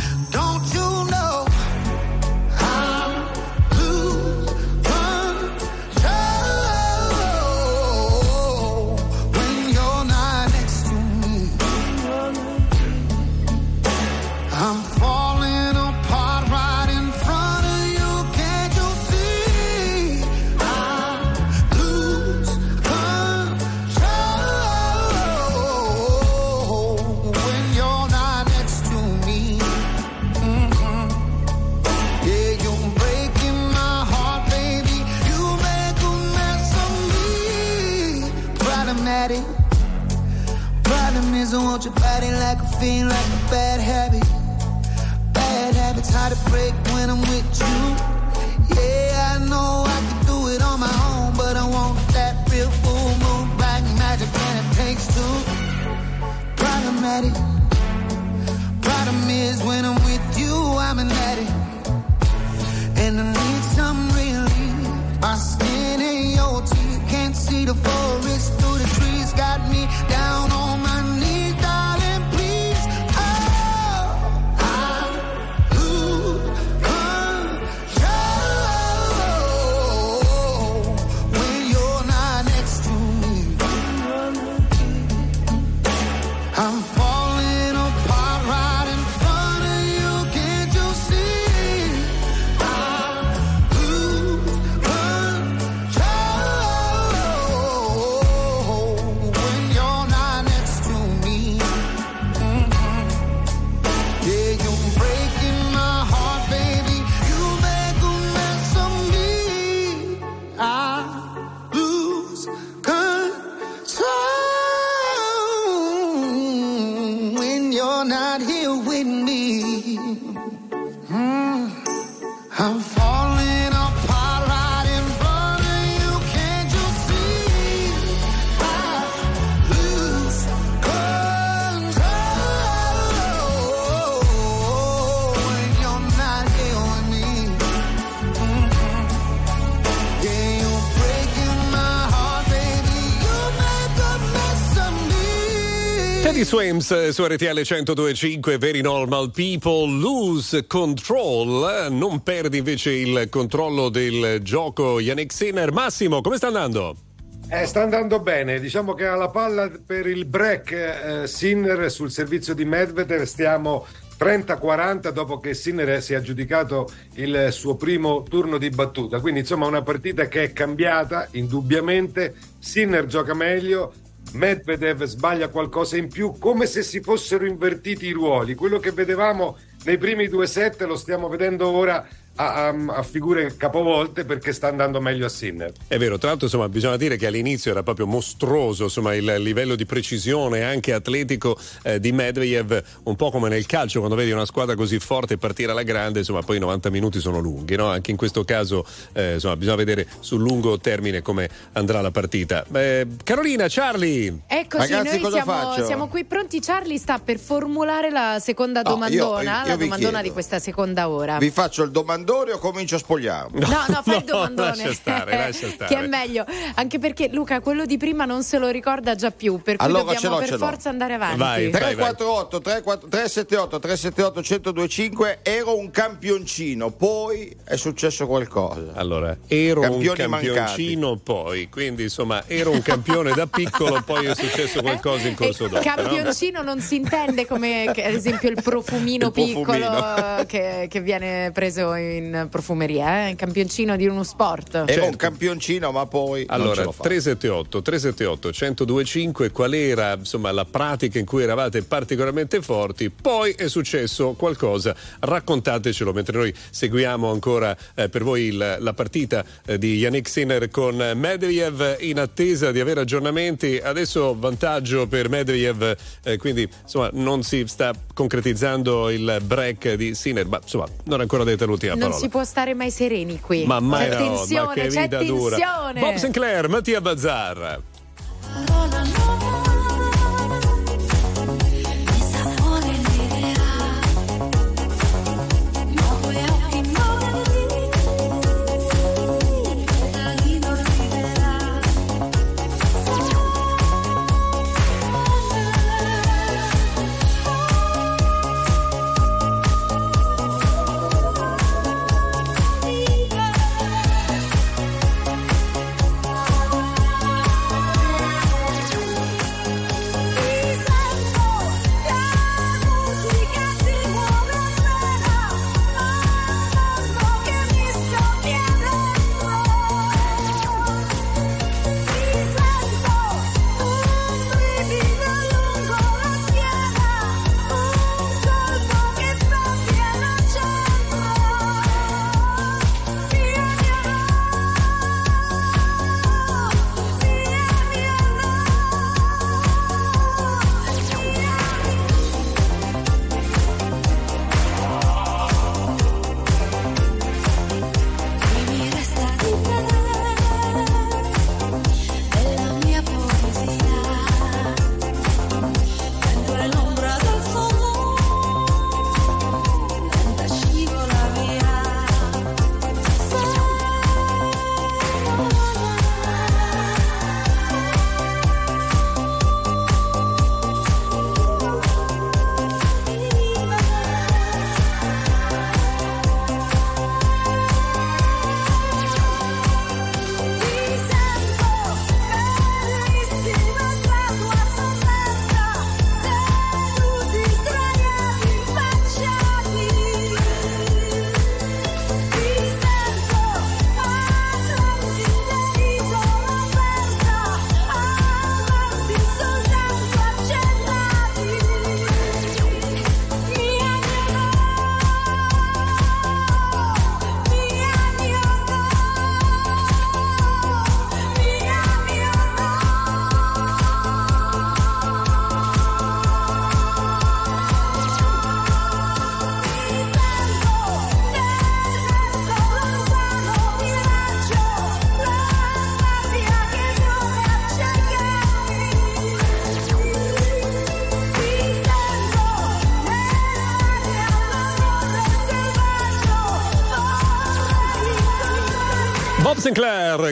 Eh, su RTL 1025 Very Normal People Lose Control. Non perdi invece il controllo del gioco Yannick Sinner. Massimo come sta andando? Eh, sta andando bene, diciamo che alla palla per il break eh, Sinner sul servizio di Medvedev. Stiamo 30-40 dopo che Sinner si è aggiudicato il suo primo turno di battuta, quindi insomma una partita che è cambiata indubbiamente, Sinner gioca meglio, Medvedev sbaglia qualcosa in più, come se si fossero invertiti i ruoli, quello che vedevamo nei primi due set lo stiamo vedendo ora a, a- a figure capovolte perché sta andando meglio a Sinner. È vero, tra l'altro insomma, bisogna dire che all'inizio era proprio mostruoso insomma, il livello di precisione anche atletico eh, di Medvedev, un po' come nel calcio quando vedi una squadra così forte partire alla grande, insomma poi i 90 minuti sono lunghi, no? anche in questo caso eh, insomma, bisogna vedere sul lungo termine come andrà la partita. Eh, Carolina, Charlie! Eccoci, Ragazzi, noi siamo, siamo qui pronti. Charlie sta per formulare la seconda No, io- domandona, io la domandona chiedo. di questa seconda ora. Vi faccio il domandone o comincio a spogliarmi? No, no, fai il No, domandone. lascia stare, lascia stare. che è meglio. Anche perché Luca, quello di prima non se lo ricorda già più, per cui Allora ce dobbiamo l'ho, per ce l'ho. forza andare avanti. Vai, vai. 348 34 378 378 1025 ero un campioncino, poi è successo qualcosa. Allora, ero Campioni un campioncino poi, quindi insomma ero un campione da piccolo, poi è successo qualcosa in corso E d'opera. no? Eh, campioncino non si intende come ad esempio il profumino Il profumino. piccolo eh, che, che viene preso in profumeria, eh? campioncino di uno sport. Certo. un campioncino, ma poi Allora, l'ho fatta. 378 378 1025 qual era insomma la pratica in cui eravate particolarmente forti? Poi è successo qualcosa, raccontatecelo mentre noi seguiamo ancora eh, per voi il- la partita eh, di Yannick Sinner con Medvedev in attesa di avere aggiornamenti. Adesso vantaggio per Medvedev, eh, quindi insomma non si sta concretizzando il break di Sinner, ma insomma non è ancora detta l'ultima Non si può stare mai sereni qui. Ma mai c'è no, ma tensione, che c'è vita dura. tensione. Bob Sinclair, Mattia Bazzar.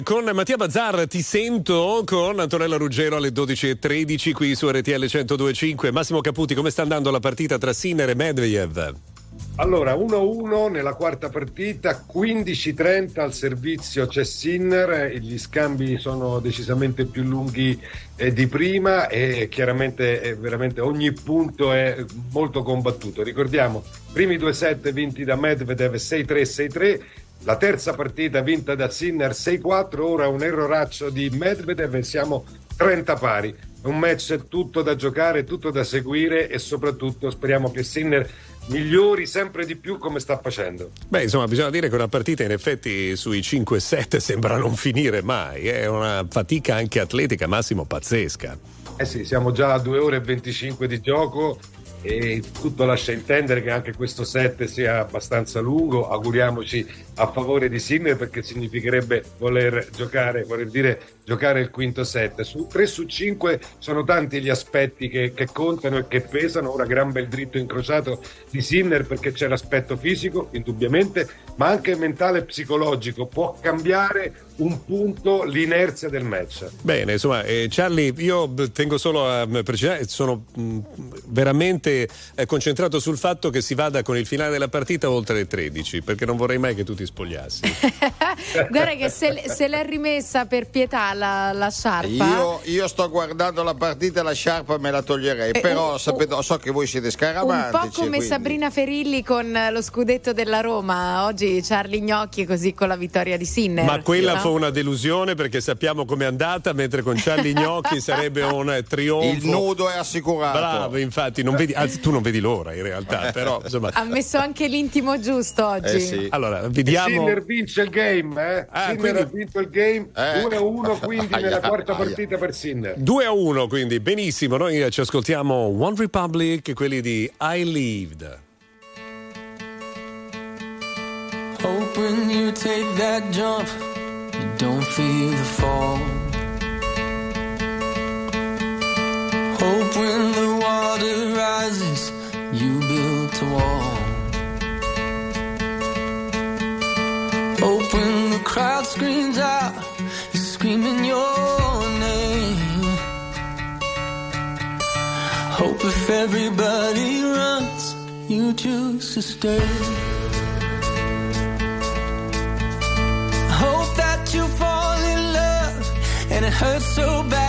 Con Mattia Bazzar ti sento con Antonella Ruggero alle 12.13 qui su RTL 1025 Massimo Caputi come sta andando la partita tra Sinner e Medvedev? Allora, 1-1 nella quarta partita, 15-30 al servizio c'è Sinner, gli scambi sono decisamente più lunghi eh, di prima e chiaramente eh, veramente ogni punto è molto combattuto. Ricordiamo, primi due set vinti da Medvedev 6-3, 6-3, la terza partita vinta da Sinner 6-4, ora un erroraccio di Medvedev e siamo 30 pari. Un match tutto da giocare, tutto da seguire e soprattutto speriamo che Sinner migliori sempre di più come sta facendo. Beh, insomma, bisogna dire che una partita in effetti sui 5-7 sembra non finire mai, è una fatica anche atletica, massimo pazzesca. Eh sì, siamo già a 2 ore e 25 di gioco e tutto lascia intendere che anche questo set sia abbastanza lungo. Auguriamoci a favore di Sinner perché significherebbe voler giocare, voler dire giocare il quinto set. Su 3 su 5 sono tanti gli aspetti che, che contano e che pesano. Ora gran bel dritto incrociato di Sinner perché c'è l'aspetto fisico, indubbiamente, ma anche mentale e psicologico. Può cambiare un punto l'inerzia del match. Bene, insomma, eh, Charlie, io tengo solo a precisare, sono mh, veramente eh, concentrato sul fatto che si vada con il finale della partita oltre le 13, perché non vorrei mai che tu ti spogliassi. Guarda che se, se l'è rimessa per pietà la, la sciarpa. Io, io sto guardando la partita e la sciarpa me la toglierei, Eh, però un- sapete- so che voi siete Un scaramantici. po' come quindi- Sabrina Ferilli con lo scudetto della Roma. Oggi Charlie Gnocchi così con la vittoria di Sinner. Ma quella no? fu una delusione perché sappiamo com'è andata, mentre con Charlie Gnocchi sarebbe un eh, trionfo. Il nudo è assicurato. Bravo, infatti, non vedi, anzi, tu non vedi l'ora in realtà, però insomma. Ha messo anche l'intimo giusto oggi. Allora, E vediamo. Sinner vince il game, eh? Ah, Sinner quindi- ha vinto il game Eh. 2-1 quindi Aia, nella quarta aia. partita per Sinner. 2 a 1, quindi benissimo. Noi ci ascoltiamo One Republic, quelli di I Lived. Hope when you take that jump, you don't feel the fall. Hope when the water rises, you build a wall. Screams out, you're screaming your name. Hope if everybody runs, you choose to stay. Hope that you fall in love and it hurts so bad.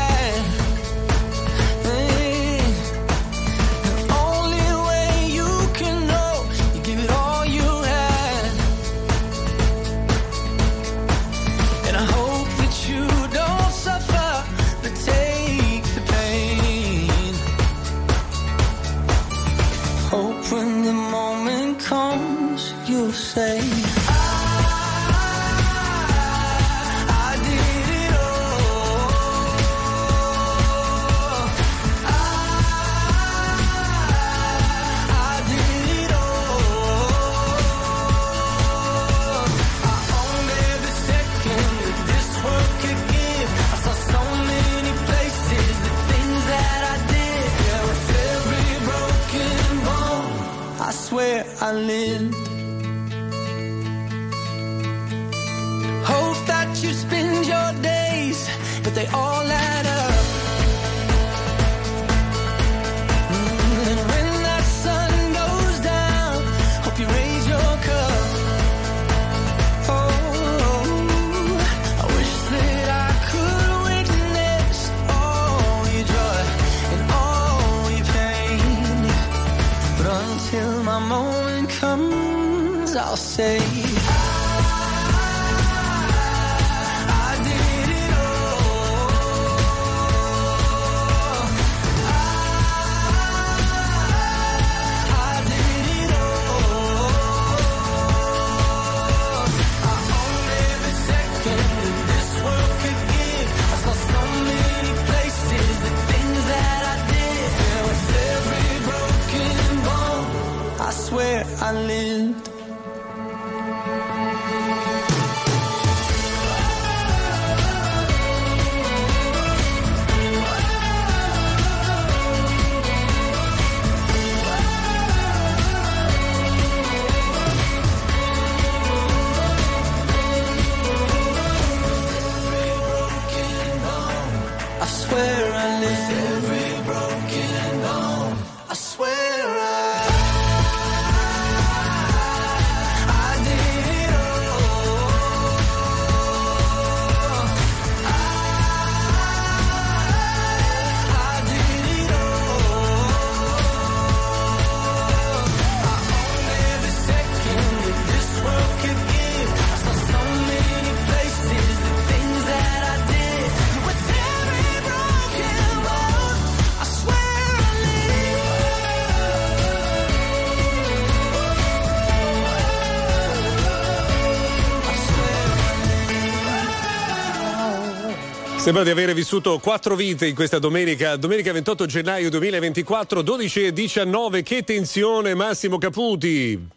Sembra di avere vissuto quattro vite in questa domenica, domenica 28 gennaio 2024, 12 e 19. Che tensione, Massimo Caputi!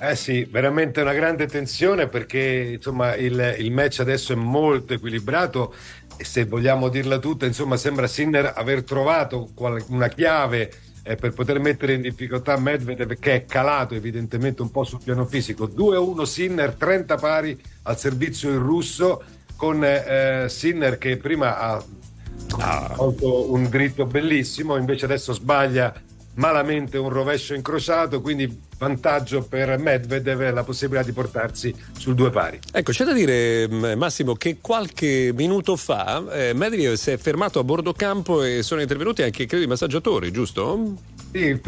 Eh sì, veramente una grande tensione perché insomma il, il match adesso è molto equilibrato e se vogliamo dirla tutta, insomma sembra Sinner aver trovato una chiave eh, per poter mettere in difficoltà Medvedev che è calato evidentemente un po' sul piano fisico. 2-1 Sinner, 30 pari al servizio in russo con eh, Sinner che prima ha, ha fatto un dritto bellissimo, invece adesso sbaglia malamente un rovescio incrociato, quindi vantaggio per Medvedev la possibilità di portarsi sul due pari. Ecco, c'è da dire, mh, Massimo, che qualche minuto fa eh, Medvedev si è fermato a bordo campo e sono intervenuti anche, credo, i massaggiatori, giusto? Sì,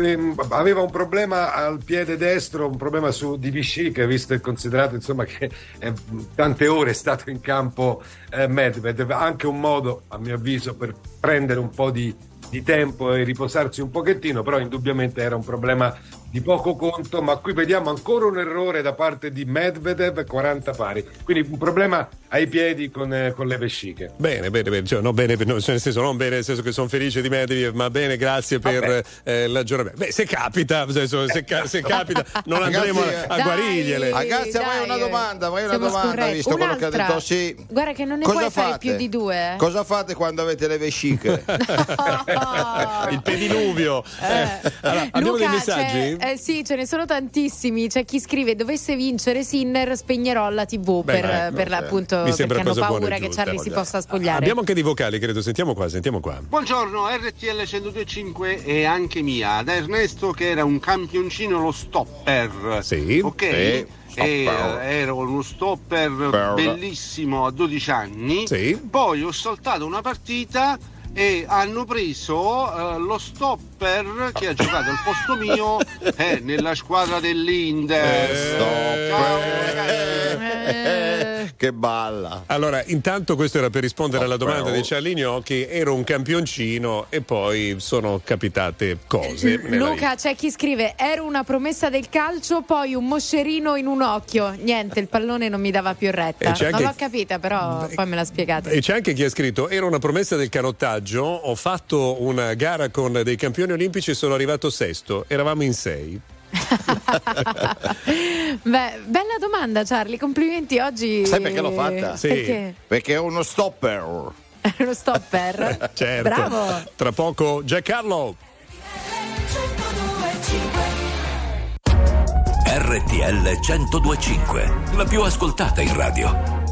aveva un problema al piede destro, un problema su di Vichy, visto e considerato insomma, che eh, tante ore è stato in campo eh, Medvedev, anche un modo, a mio avviso, per prendere un po' di, di tempo e riposarsi un pochettino, però indubbiamente era un problema di poco conto, ma qui vediamo ancora un errore da parte di Medvedev, 40 pari, quindi un problema ai piedi con, eh, con le vesciche. Bene, bene, bene, cioè, no, bene, no, nel senso, non bene, nel senso che sono felice di Medvedev, ma bene, grazie per eh, l'aggiornamento. Beh, se capita, nel senso, se, ca- se capita, non andremo a, a Dai, guarigliele. Ragazzi, avrei una domanda, avrei una Siamo domanda, scorretti. visto quello che ha detto sì. Guarda che non ne Cosa puoi fare più di due. eh. Cosa fate quando avete le vesciche? Il pediluvio. Eh, allora, abbiamo Luca, dei messaggi? Eh, sì, ce ne sono tantissimi. C'è chi scrive: dovesse vincere Sinner, spegnerò la TV Beh, per, ecco, per l'appunto Mi sembra perché hanno paura che Charlie si possa spogliare. Abbiamo anche dei vocali, credo. Sentiamo qua, sentiamo qua. Buongiorno, RTL 1025 e anche mia, da Ernesto che era un campioncino lo stopper. Sì. Ok? Sì, E, eh, ero uno stopper Per. bellissimo a 12 anni. Sì. Poi ho saltato una partita e hanno preso eh, lo stopper che ha giocato al posto mio eh, nella squadra dell'Inter. Ciao, Eh, che balla. Allora, intanto questo era per rispondere alla domanda però- di Charlie Gnocchi. Ero un campioncino e poi sono capitate cose. nella Luca, c'è chi scrive: Ero una promessa del calcio, poi un moscerino in un occhio. Niente, il pallone non mi dava più retta. Non anche- l'ho capita, però poi me la spiegate. E c'è anche chi ha scritto: Era una promessa del canottaggio. Ho fatto una gara con dei campioni olimpici e sono arrivato sesto. Eravamo in sei. Beh, bella domanda, Charlie. Complimenti oggi. Sai perché l'ho fatta? Perché? Perché è uno stopper. È uno stopper? certo. Bravo. Tra poco, Giancarlo. RTL 1025, la più ascoltata in radio.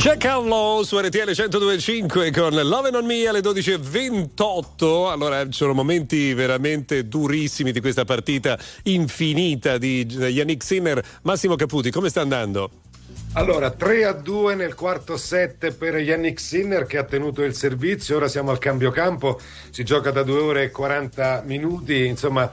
Jack Outlaw su RTL 1025 con Love on Me alle 12.28. Allora, ci sono momenti veramente durissimi di questa partita infinita di Yannick Sinner. Massimo Caputi, come sta andando? Allora, 3 a 2 nel quarto set per Yannick Sinner che ha tenuto il servizio. Ora siamo al cambio campo, si gioca da 2 ore e 40 minuti. Insomma,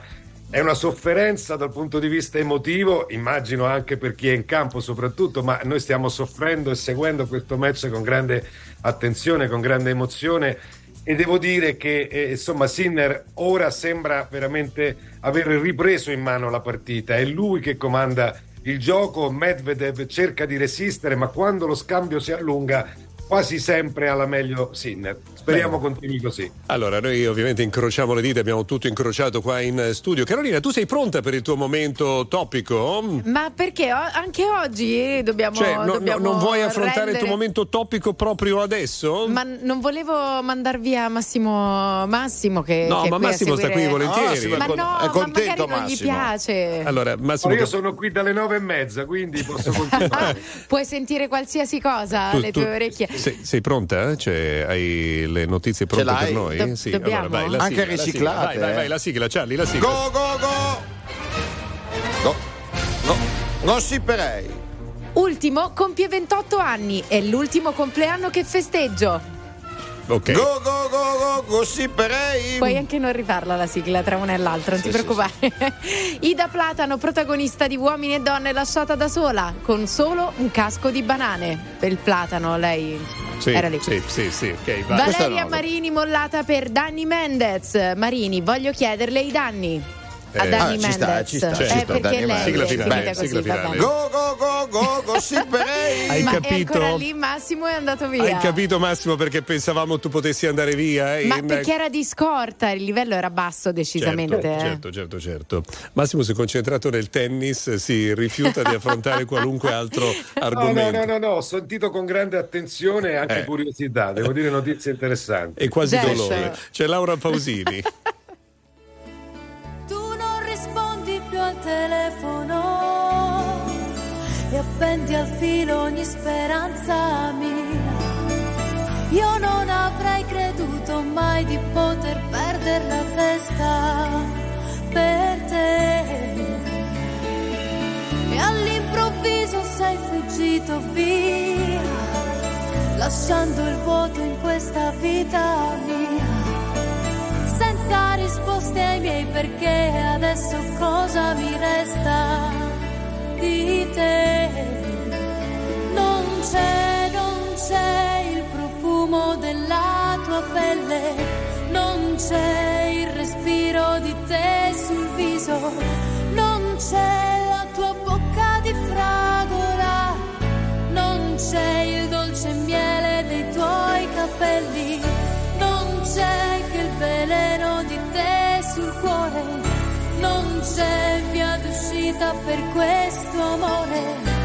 è una sofferenza dal punto di vista emotivo, immagino anche per chi è in campo soprattutto, ma noi stiamo soffrendo e seguendo questo match con grande attenzione, con grande emozione. E devo dire che eh, insomma Sinner ora sembra veramente aver ripreso in mano la partita. È lui che comanda il gioco. Medvedev cerca di resistere, ma quando lo scambio si allunga, quasi sempre alla meglio Sinner. Speriamo continui così. Allora, noi ovviamente incrociamo le dita, abbiamo tutto incrociato qua in studio. Carolina, tu sei pronta per il tuo momento topico? Ma perché o- anche oggi dobbiamo. Cioè, no- no- dobbiamo non vuoi affrontare il rendere- tuo momento topico proprio adesso? Ma non volevo mandar via Massimo Massimo che No, che ma qui a Massimo sta seguire- qui volentieri. Ah, Massimo è Ma con- no, è ma contento, magari non gli Massimo. piace. Allora, Massimo. Ma io sono qui dalle nove e mezza, quindi posso continuare. Puoi sentire qualsiasi cosa Tu- alle tu- tue orecchie. Sei, sei pronta? Cioè, hai le notizie pronte l'hai? per noi? Do- sì, dobbiamo? allora vai, la Anche sigla, la sigla. riciclate, Vai, vai, eh. vai, la sigla, Charlie, la sigla. Go, go, go! Go, go. Gossiperei. Ultimo compie 28 anni, è l'ultimo compleanno che festeggio. Ok. Go, go, go, go, gossiperei. Puoi anche non rifarla la sigla tra una e l'altra, non ti Sì, sì, preoccupare. Ida Platano, protagonista di Uomini e Donne, lasciata da sola, con solo un casco di banane. Per il platano, lei Sì, era lì. sì, sì, sì, ok, vai. Valeria Marini mollata per Danni Mendez. Marini, voglio chiederle i danni. A Eh, Danni ah, ci sta, Mendez. ci sta, Eh, ci sta, perché Danny lei Mendez. Sigla finale, sigla finale. bene. Go, go, go, go, gossiperei. Hai Ma capito? ancora lì Massimo è andato via. Hai capito Massimo perché pensavamo tu potessi andare via? eh, Ma in- perché era di scorta, il livello era basso decisamente. Certo, eh. certo, certo, certo. Massimo si è concentrato nel tennis, si rifiuta di affrontare qualunque altro No, no, argomento. no, no, no, ho sentito con grande attenzione e anche Eh. curiosità, devo dire notizie interessanti. E quasi Certo. dolore. C'è Laura Pausini. telefono e appendi al filo ogni speranza mia. Io non avrei creduto mai di poter perdere la testa per te. E all'improvviso sei fuggito via, lasciando il vuoto in questa vita mia senza risposte ai miei perché adesso cosa mi resta di te? Non c'è non c'è il profumo della tua pelle non c'è il respiro di te sul viso non c'è la tua bocca di fragola non c'è il dolce miele dei tuoi capelli, non c'è che il veleno per questo amore,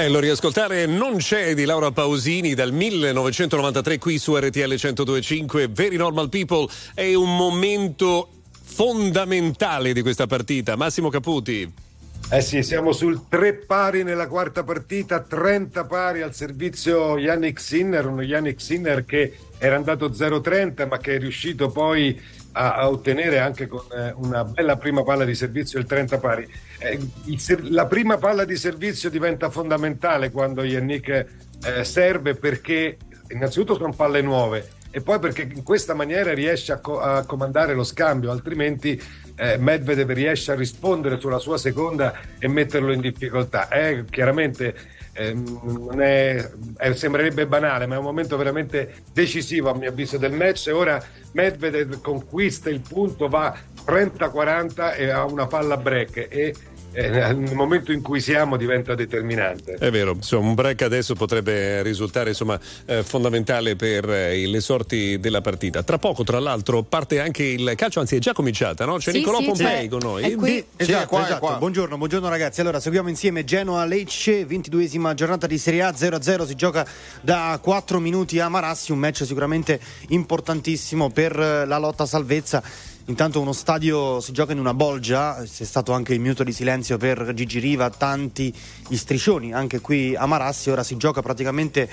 bello riascoltare Non c'è di Laura Pausini dal 1993 qui su RTL 1025 Very Normal People è un momento fondamentale di questa partita. Massimo Caputi. Eh sì, siamo sul tre pari nella quarta partita, 30 pari al servizio Yannick Sinner, uno Yannick Sinner che era andato 0-30 ma che è riuscito poi a, a ottenere anche con eh, una bella prima palla di servizio il 30 pari. Eh, il la prima palla di servizio diventa fondamentale quando Yannick eh, serve perché innanzitutto sono palle nuove e poi perché in questa maniera riesce a, co- a comandare lo scambio, altrimenti eh, Medvedev riesce a rispondere sulla sua seconda e metterlo in difficoltà. È chiaramente ehm, non è- eh, sembrerebbe banale, ma è un momento veramente decisivo a mio avviso del match. E ora Medvedev conquista il punto, va 30-40 e ha una palla break e eh, nel momento in cui siamo diventa determinante. È vero, insomma, un break adesso potrebbe risultare insomma, eh, fondamentale per eh, le sorti della partita. Tra poco, tra l'altro, parte anche il calcio, anzi è già cominciata, no? C'è Sì, Nicolò sì, Pompei con noi. È qui. Esatto, è qua, esatto. qua. Buongiorno, buongiorno ragazzi. Allora, seguiamo insieme Genoa Lecce, 22esima giornata di Serie A 0-0. Si gioca da 4 minuti a Marassi, un match sicuramente importantissimo per eh, la lotta a salvezza. Intanto uno stadio si gioca in una bolgia, c'è stato anche il minuto di silenzio per Gigi Riva, tanti gli striscioni anche qui a Marassi, ora si gioca praticamente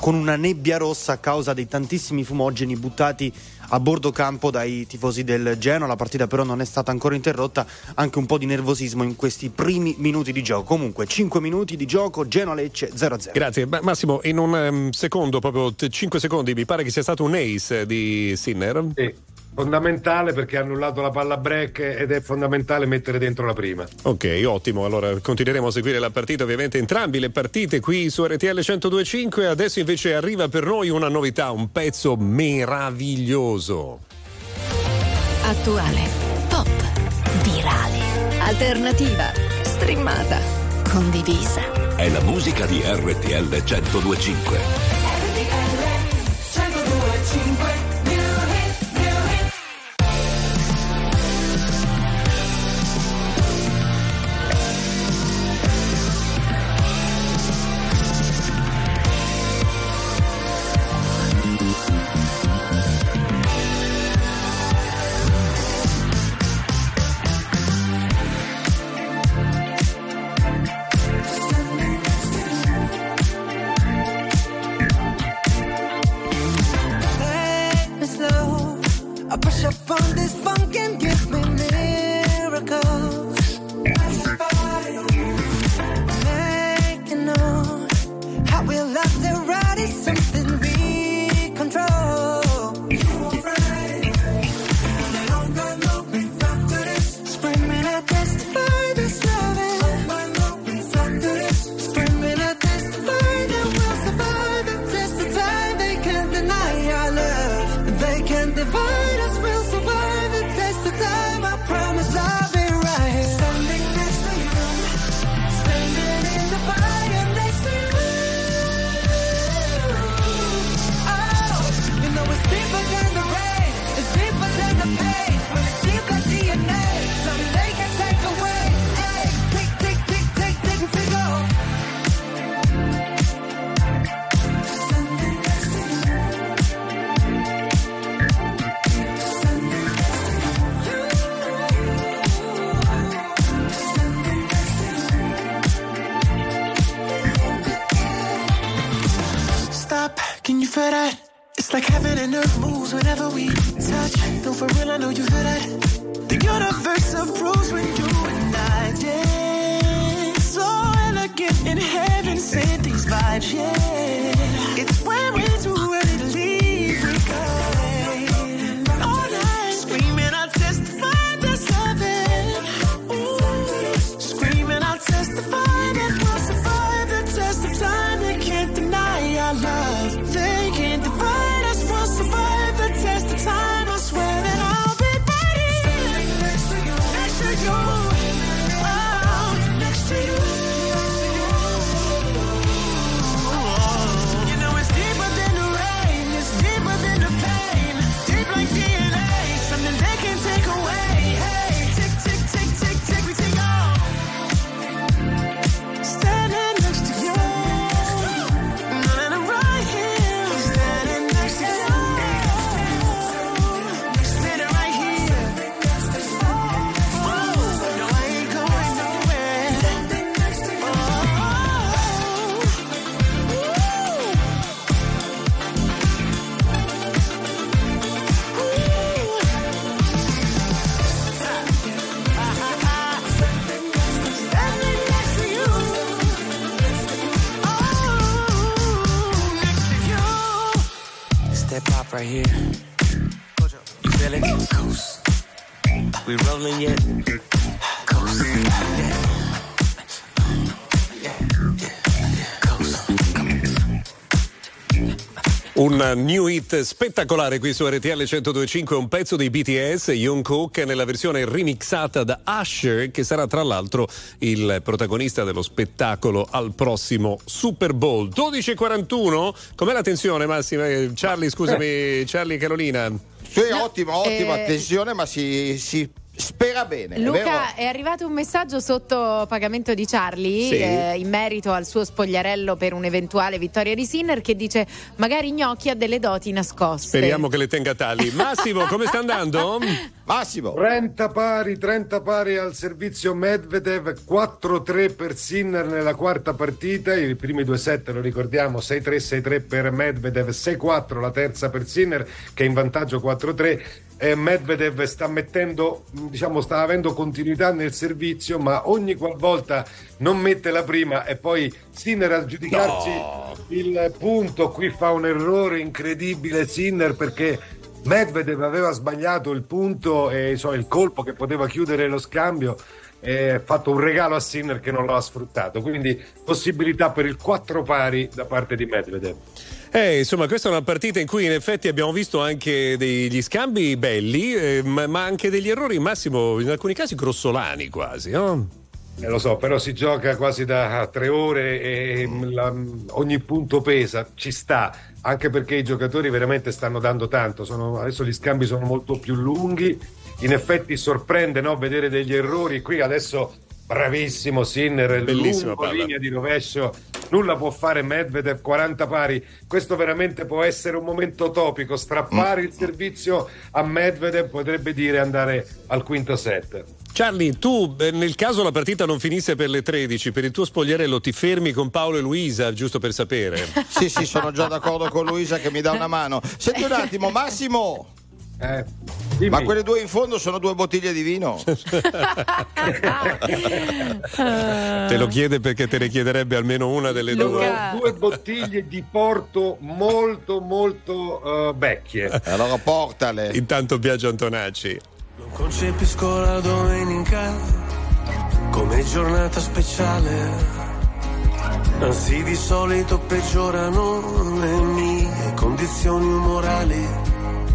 con una nebbia rossa a causa dei tantissimi fumogeni buttati a bordo campo dai tifosi del Genoa. La partita però non è stata ancora interrotta, anche un po' di nervosismo in questi primi minuti di gioco. Comunque 5 minuti di gioco, Genoa-Lecce 0-0. Grazie. Ma- Massimo, in un ehm, secondo, proprio 5 secondi, mi pare che sia stato un ace di Sinner. Sì, fondamentale perché ha annullato la palla break ed è fondamentale mettere dentro la prima. Ok, ottimo. Allora continueremo a seguire la partita, ovviamente entrambi le partite qui su RTL 1025. Adesso invece arriva per noi una novità, un pezzo meraviglioso. Attuale, pop, virale, alternativa, streamata, condivisa. È la musica di RTL 1025. Hit spettacolare qui su RTL 1025, un pezzo dei BTS, Jungkook nella versione remixata da Usher, che sarà tra l'altro il protagonista dello spettacolo al prossimo Super Bowl. 12.41, com'è la tensione Massima? Eh, Charlie, scusami, Charlie e Carolina. Sì, ottima, ottima eh, attenzione, ma si, si spera bene. è vero? Luca, è arrivato un messaggio sotto pagamento di Charlie Sì. eh, in merito al suo spogliarello per un'eventuale vittoria di Sinner che dice magari Gnocchi ha delle doti nascoste. Speriamo che le tenga tali. Massimo, come sta andando? Massimo. 30 pari, 30 pari al servizio Medvedev, 4-3 per Sinner nella quarta partita, i primi due set lo ricordiamo, 6-3, 6-3 per Medvedev, 6-4 la terza per Sinner che è in vantaggio 4-3. E Medvedev sta mettendo, diciamo, sta avendo continuità nel servizio, ma ogni qualvolta non mette la prima e poi Sinner a giudicarci il punto, qui fa un errore incredibile Sinner perché Medvedev aveva sbagliato il punto e insomma, il colpo che poteva chiudere lo scambio ha fatto un regalo a Sinner che non l'ha sfruttato quindi possibilità per il 4 pari da parte di Medvedev Eh, insomma, questa è una partita in cui in effetti abbiamo visto anche degli scambi belli, eh, ma, ma anche degli errori, Massimo, in alcuni casi grossolani quasi, no? Eh, lo so, però si gioca quasi da tre ore e la- ogni punto pesa, ci sta, anche perché i giocatori veramente stanno dando tanto. Sono- adesso gli scambi sono molto più lunghi. In effetti sorprende no, vedere degli errori. Qui adesso bravissimo Sinner, Bellissima lungo, palla. linea di rovescio. Nulla può fare Medvedev, 40 pari. Questo veramente può essere un momento topico. Strappare il servizio a Medvedev potrebbe dire andare al quinto set. Charlie, tu eh, nel caso la partita non finisse per le 13, per il tuo spogliarello ti fermi con Paolo e Luisa, giusto per sapere? Sì, sì, sono già d'accordo con Luisa che mi dà una mano. Senti un attimo, Massimo. Eh, Ma quelle due in fondo sono due bottiglie di vino? Te lo chiede perché te ne chiederebbe almeno una delle Sono due. due bottiglie di porto molto molto eh, vecchie. Allora portale. Intanto Biagio Antonacci. Non concepisco la domenica come giornata speciale. Anzi, di solito peggiorano le mie condizioni umorali.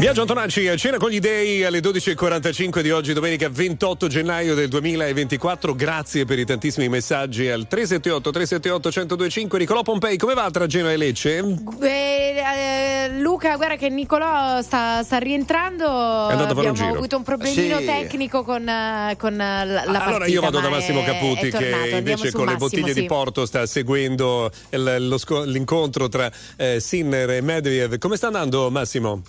Biagio Antonacci a cena con gli dei alle 12.45 di oggi, domenica 28 gennaio del 2024. Grazie per i tantissimi messaggi al 378 378 1025. Nicolò Pompei, come va tra Genoa e Lecce? Eh, eh, Luca, guarda che Nicolò sta, sta rientrando. andato a fare un Abbiamo giro. avuto un problemino Sì. tecnico con, con la, la allora partita, io vado da Massimo è- Caputi è che invece con le Massimo, bottiglie sì. di Porto sta seguendo lo sco- l'incontro tra eh, Sinner e Medvedev. Come sta andando Massimo?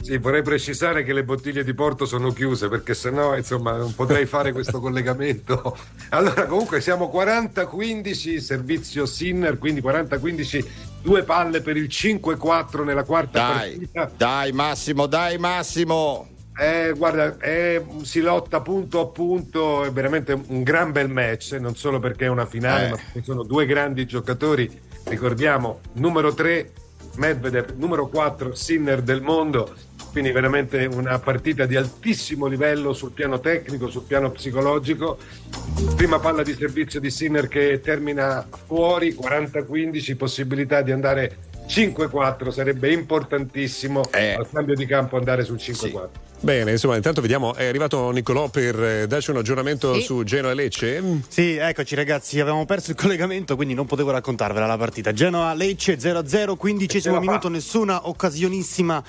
Sì, vorrei precisare che le bottiglie di Porto sono chiuse perché sennò insomma non potrei fare questo collegamento. Allora, comunque siamo 40-15 servizio Sinner, quindi 40-15 due palle per il 5-4 nella quarta Dai, partita. dai Massimo, dai Massimo. Eh, guarda, è- si lotta punto a punto, è veramente un gran bel match, non solo perché è una finale, Eh. ma perché sono due grandi giocatori. Ricordiamo, numero 3 Medvedev, numero 4 Sinner del mondo. Quindi veramente una partita di altissimo livello sul piano tecnico, sul piano psicologico. Prima palla di servizio di Sinner che termina fuori, 40-15, possibilità di andare 5-4, sarebbe importantissimo al cambio di campo andare sul 5-4. Bene, insomma, intanto vediamo, è arrivato Nicolò per eh, darci un aggiornamento Sì. su Genoa e Lecce. Sì, eccoci ragazzi, avevamo perso il collegamento, quindi non potevo raccontarvela la partita. Genoa Lecce 0-0, quindicesimo Ce la fa. minuto, nessuna occasionissima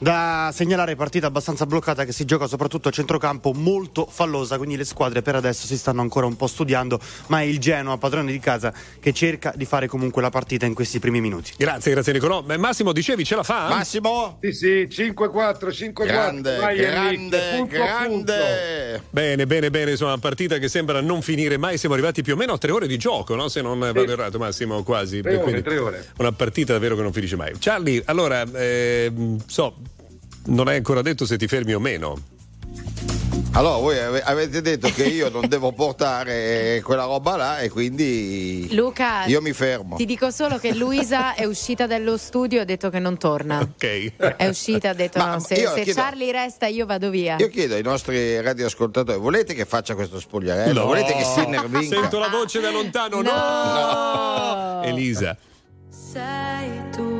da segnalare, partita abbastanza bloccata che si gioca soprattutto a centrocampo, molto fallosa, quindi le squadre per adesso si stanno ancora un po' studiando, ma è il Genoa, padrone di casa, che cerca di fare comunque la partita in questi primi minuti. Grazie, grazie Nicolò. Beh, Massimo, dicevi, ce la fa? Massimo? Sì, sì, 5-4, 5-4. Grande, Vai, grande, punto grande. Bene, bene, bene, insomma, una partita che sembra non finire mai. Siamo arrivati più o meno a tre ore di gioco, no? Se non vado errato, Massimo, quasi. Tre ore, Quindi tre ore. Una partita davvero che non finisce mai. Charlie, allora, ehm, so, non hai ancora detto se ti fermi o meno. Allora, voi ave- avete detto che io non devo portare quella roba là e quindi Luca, io mi fermo. ti dico solo che Luisa è uscita dallo studio e ha detto che non torna. Ok. È uscita, ha detto Ma no, se, io se chiedo- Charlie resta io vado via. Io chiedo ai nostri radioascoltatori, volete che faccia questo spogliarello? No. Volete che Sinner vinca? Sento la voce da lontano, no! No! Elisa. Sei tu,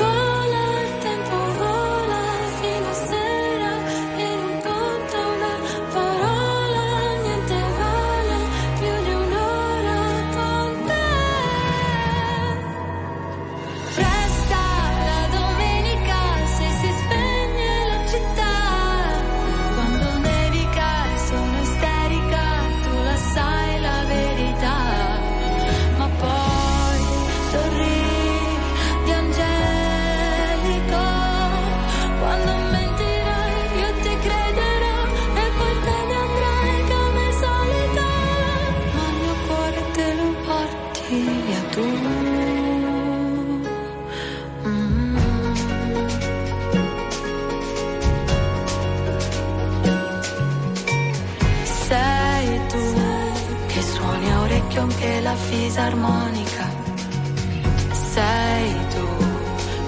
fisarmonica. Sei tu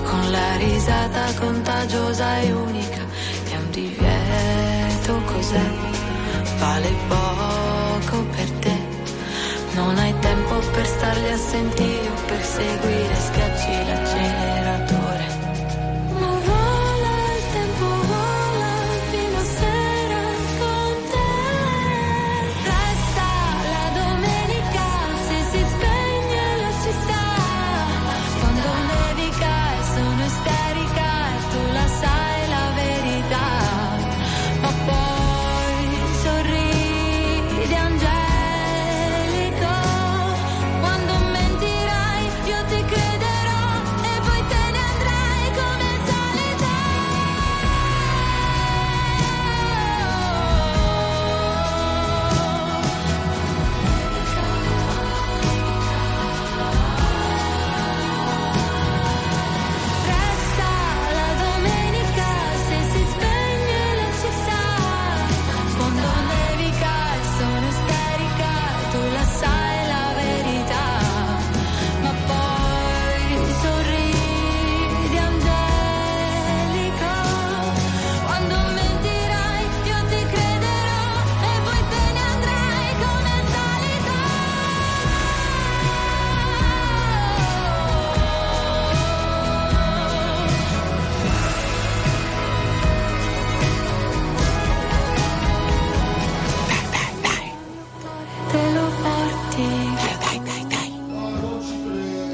con la risata contagiosa e unica. È un divieto cos'è? Vale poco per te. Non hai tempo per starli a sentire o per seguire,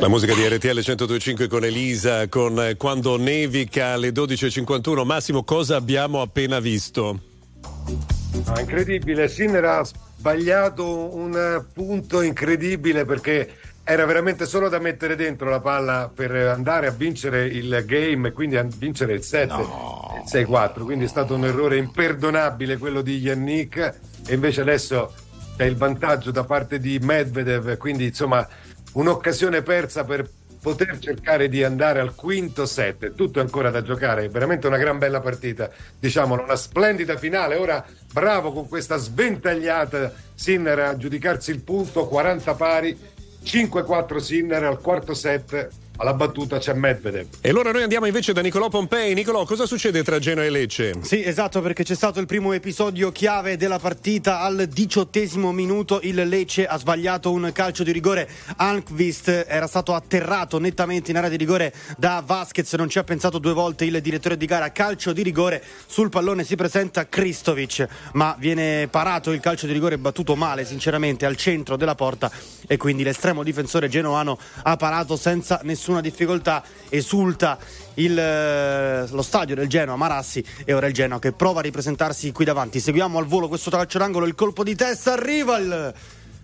musica di RTL 1025 con Elisa, con eh, Quando nevica alle 12.51. Massimo, cosa abbiamo appena visto? No, incredibile, Sinner ha sbagliato un punto incredibile perché era veramente solo da mettere dentro la palla per andare a vincere il game e quindi a vincere il 7, il 6-4, quindi è stato un errore imperdonabile quello di Yannick. E invece adesso c'è il vantaggio da parte di Medvedev, quindi insomma un'occasione persa per poter cercare di andare al quinto set, tutto ancora da giocare, veramente una gran bella partita, diciamolo, una splendida finale, ora bravo con questa sventagliata Sinner a giudicarsi il punto, 40 pari, 5-4 Sinner al quarto set, alla battuta c'è Medvedev. E allora noi andiamo invece da Nicolò Pompei. Nicolò, cosa succede tra Genoa e Lecce? Sì, esatto, perché c'è stato il primo episodio chiave della partita al diciottesimo minuto. Il Lecce ha sbagliato un calcio di rigore. Almqvist era stato atterrato nettamente in area di rigore da Vasquez. Non ci ha pensato due volte il direttore di gara. Calcio di rigore. Sul pallone si presenta Kristovic, ma viene parato il calcio di rigore battuto male, sinceramente, al centro della porta. E quindi l'estremo difensore genoano ha parato senza nessuna difficoltà. Esulta il, eh, lo stadio del Genoa Marassi e ora il Genoa che prova a ripresentarsi qui davanti. Seguiamo al volo questo calcio d'angolo, il colpo di testa, arriva il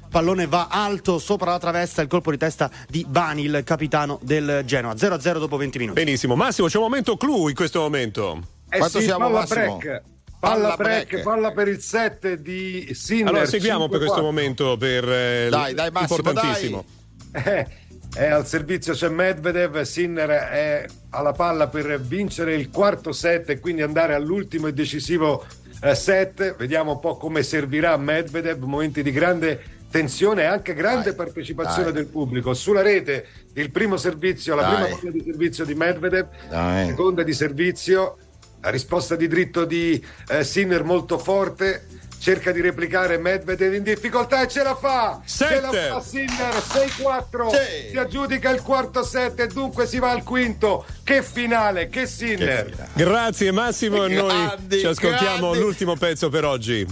pallone va alto sopra la traversa, il colpo di testa di Bani, il capitano del Genoa. 0-0 dopo 20 minuti. Benissimo, Massimo, c'è un momento clou in questo momento. Eh sì, palla break. Palla break, palla per il 7 di Sinner. Allora seguiamo per 5-4. questo momento per eh, Dai, dai, Massimo, importantissimo. Eh, è al servizio c'è Medvedev, Sinner è alla palla per vincere il quarto set e quindi andare all'ultimo e decisivo eh, set. Vediamo un po' come servirà Medvedev, momenti di grande tensione e anche grande partecipazione dai. del pubblico. Sulla rete il primo servizio, la Dai. prima palla di servizio di Medvedev, Dai. seconda di servizio, la risposta di dritto di eh, Sinner molto forte. Cerca di replicare Medvedev in difficoltà e ce la fa! Ce la Sette. fa Sinner 6-4 Sì. si aggiudica il quarto set e dunque si va al quinto. Che finale, che Sinner! Grazie Massimo, e noi Grandi, ci ascoltiamo grandi. l'ultimo pezzo per oggi.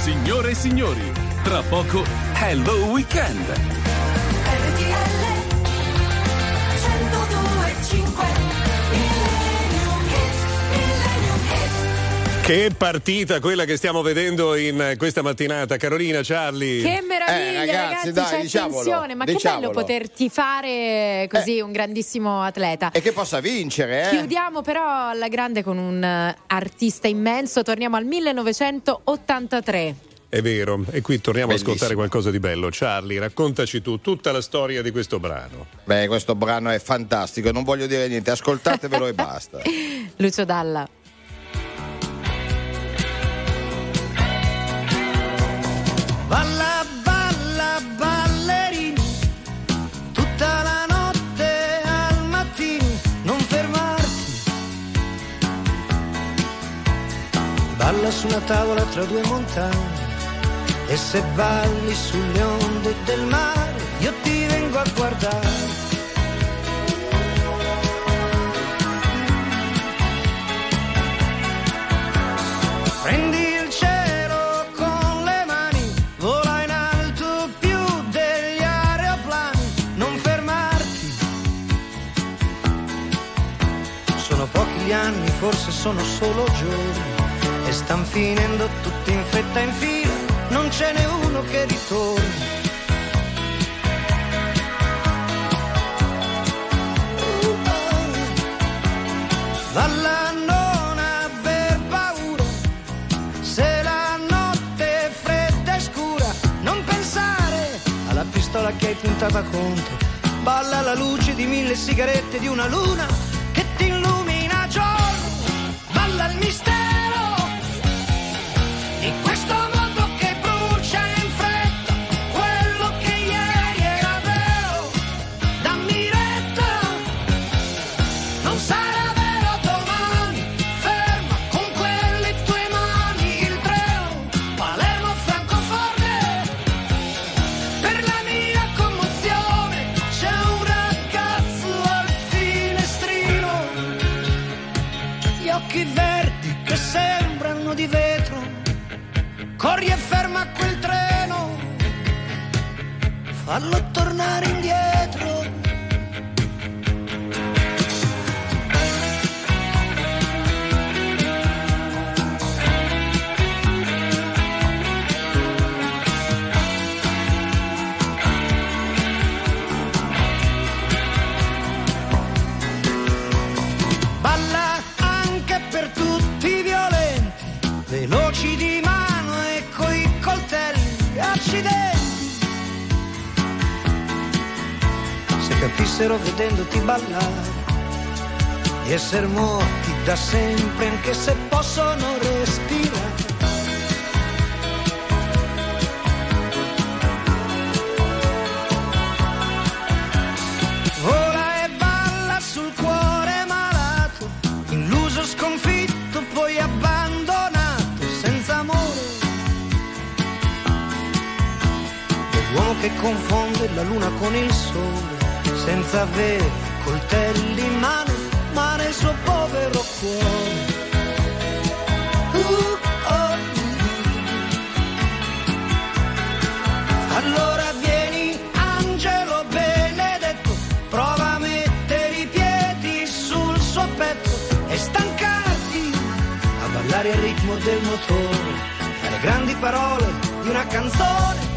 Signore e signori, tra poco Hello Weekend. Che partita quella che stiamo vedendo in eh, questa mattinata, Carolina, Charlie. Che meraviglia, Eh, ragazzi, ragazzi, dai, c'è diciamolo, tensione. Ma diciamolo. che bello poterti fare così un grandissimo atleta. E che possa vincere, eh? Chiudiamo però alla grande con un eh, artista immenso. Torniamo al 1983. È vero, e qui torniamo a Bellissimo. ascoltare qualcosa di bello. Charlie, raccontaci tu tutta la storia di questo brano. Beh, questo brano è fantastico, non voglio dire niente, ascoltatevelo e basta. Lucio Dalla. Balla, balla, ballerini, tutta la notte al mattino, non fermarti. Balla su una tavola tra due montagne e se balli sulle onde del mare, io ti vengo a guardare. Prendi forse sono solo giorni, e stan finendo tutti in fretta in fila, non ce n'è uno che ritorni. Valla non aver paura se la notte è fredda e scura, non pensare alla pistola che hai puntata contro. Balla alla luce di mille sigarette di una luna che ti illumina fallo tornare indietro. Se capissero vedendoti ballare, di essere morti da sempre anche se possono respirare. Vola e balla sul cuore malato, illuso, sconfitto, poi abbandonato, senza amore. L'uomo che confonde la luna con il sole, senza avere coltelli in mano, ma nel suo povero cuore. Uh, oh, Allora vieni, angelo benedetto, prova a mettere i piedi sul suo petto e stancarti a ballare il ritmo del motore, alle grandi parole di una canzone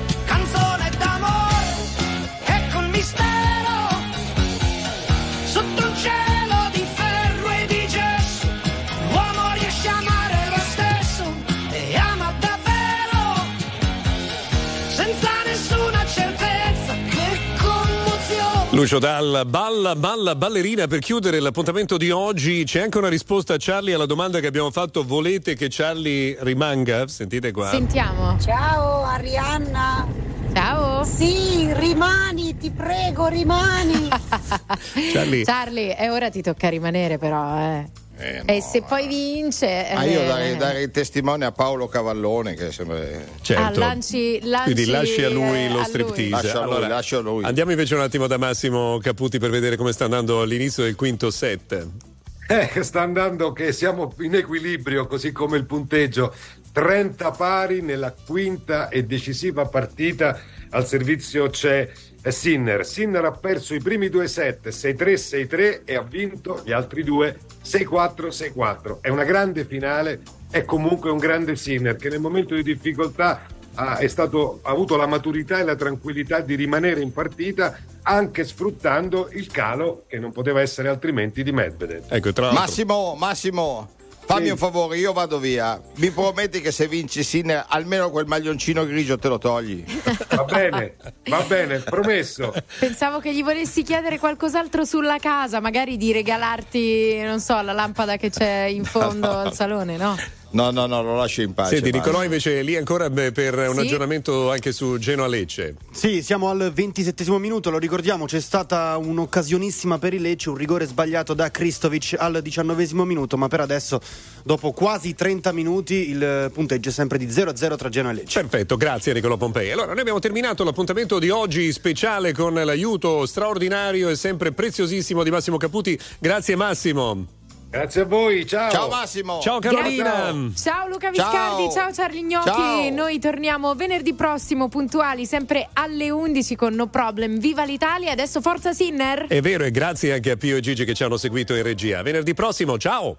Lucio Dal, balla, balla, ballerina. Per chiudere l'appuntamento di oggi c'è anche una risposta a Charlie alla domanda che abbiamo fatto. Volete che Charlie rimanga? Sentite qua. Sentiamo. Ciao Arianna. Ciao. Sì, rimani, ti prego, rimani. Charlie. Charlie, e ora ti tocca rimanere però, eh. E se poi vince... Ma io eh, darei, darei testimone a Paolo Cavallone che sembra... Certo. Ah, lanci, lanci, Quindi lasci a lui eh, lo a striptease. Lascia a lui, lascia a lui. Andiamo invece un attimo da Massimo Caputi per vedere come sta andando all'inizio del quinto set. Eh, sta andando che siamo in equilibrio, così come il punteggio. 30 pari nella quinta e decisiva partita. Al servizio c'è eh, Sinner. Sinner ha perso i primi due set 6-3, 6-3 e ha vinto gli altri due 6-4, 6-4. È una grande finale, è comunque un grande Sinner che nel momento di difficoltà ha, è stato, ha avuto la maturità e la tranquillità di rimanere in partita anche sfruttando il calo che non poteva essere altrimenti di Medvedev. Ecco, Massimo, Massimo, fammi Sì. un favore, io vado via. Mi prometti che se vinci Sinner almeno quel maglioncino grigio te lo togli? Va bene, va bene, promesso. Pensavo che gli volessi chiedere qualcos'altro sulla casa, magari di regalarti, non so, la lampada che c'è in fondo al salone, no? No, no, no, lo lascio in pace. Senti. Nicolò invece è lì ancora beh, per un Sì. aggiornamento anche su Genoa Lecce. Sì, siamo al 27 minuto, lo ricordiamo, c'è stata un'occasionissima per il Lecce, un rigore sbagliato da Kristovic al 19 minuto, ma per adesso, dopo quasi 30 minuti, il punteggio è sempre di 0-0 tra Genoa e Lecce. Perfetto, grazie Nicolò Pompei. Allora, noi abbiamo terminato l'appuntamento di oggi speciale con l'aiuto straordinario e sempre preziosissimo di Massimo Caputi. Grazie Massimo. Grazie a voi, ciao. Ciao Massimo. Ciao Carolina. Ciao Luca Viscardi, ciao, Ciao. Charlie Gnocchi. Ciao. Noi torniamo venerdì prossimo puntuali, sempre alle 11 con No Problem. Viva l'Italia, adesso forza Sinner! È vero e grazie anche a Pio e Gigi che ci hanno seguito in regia. Venerdì prossimo, ciao.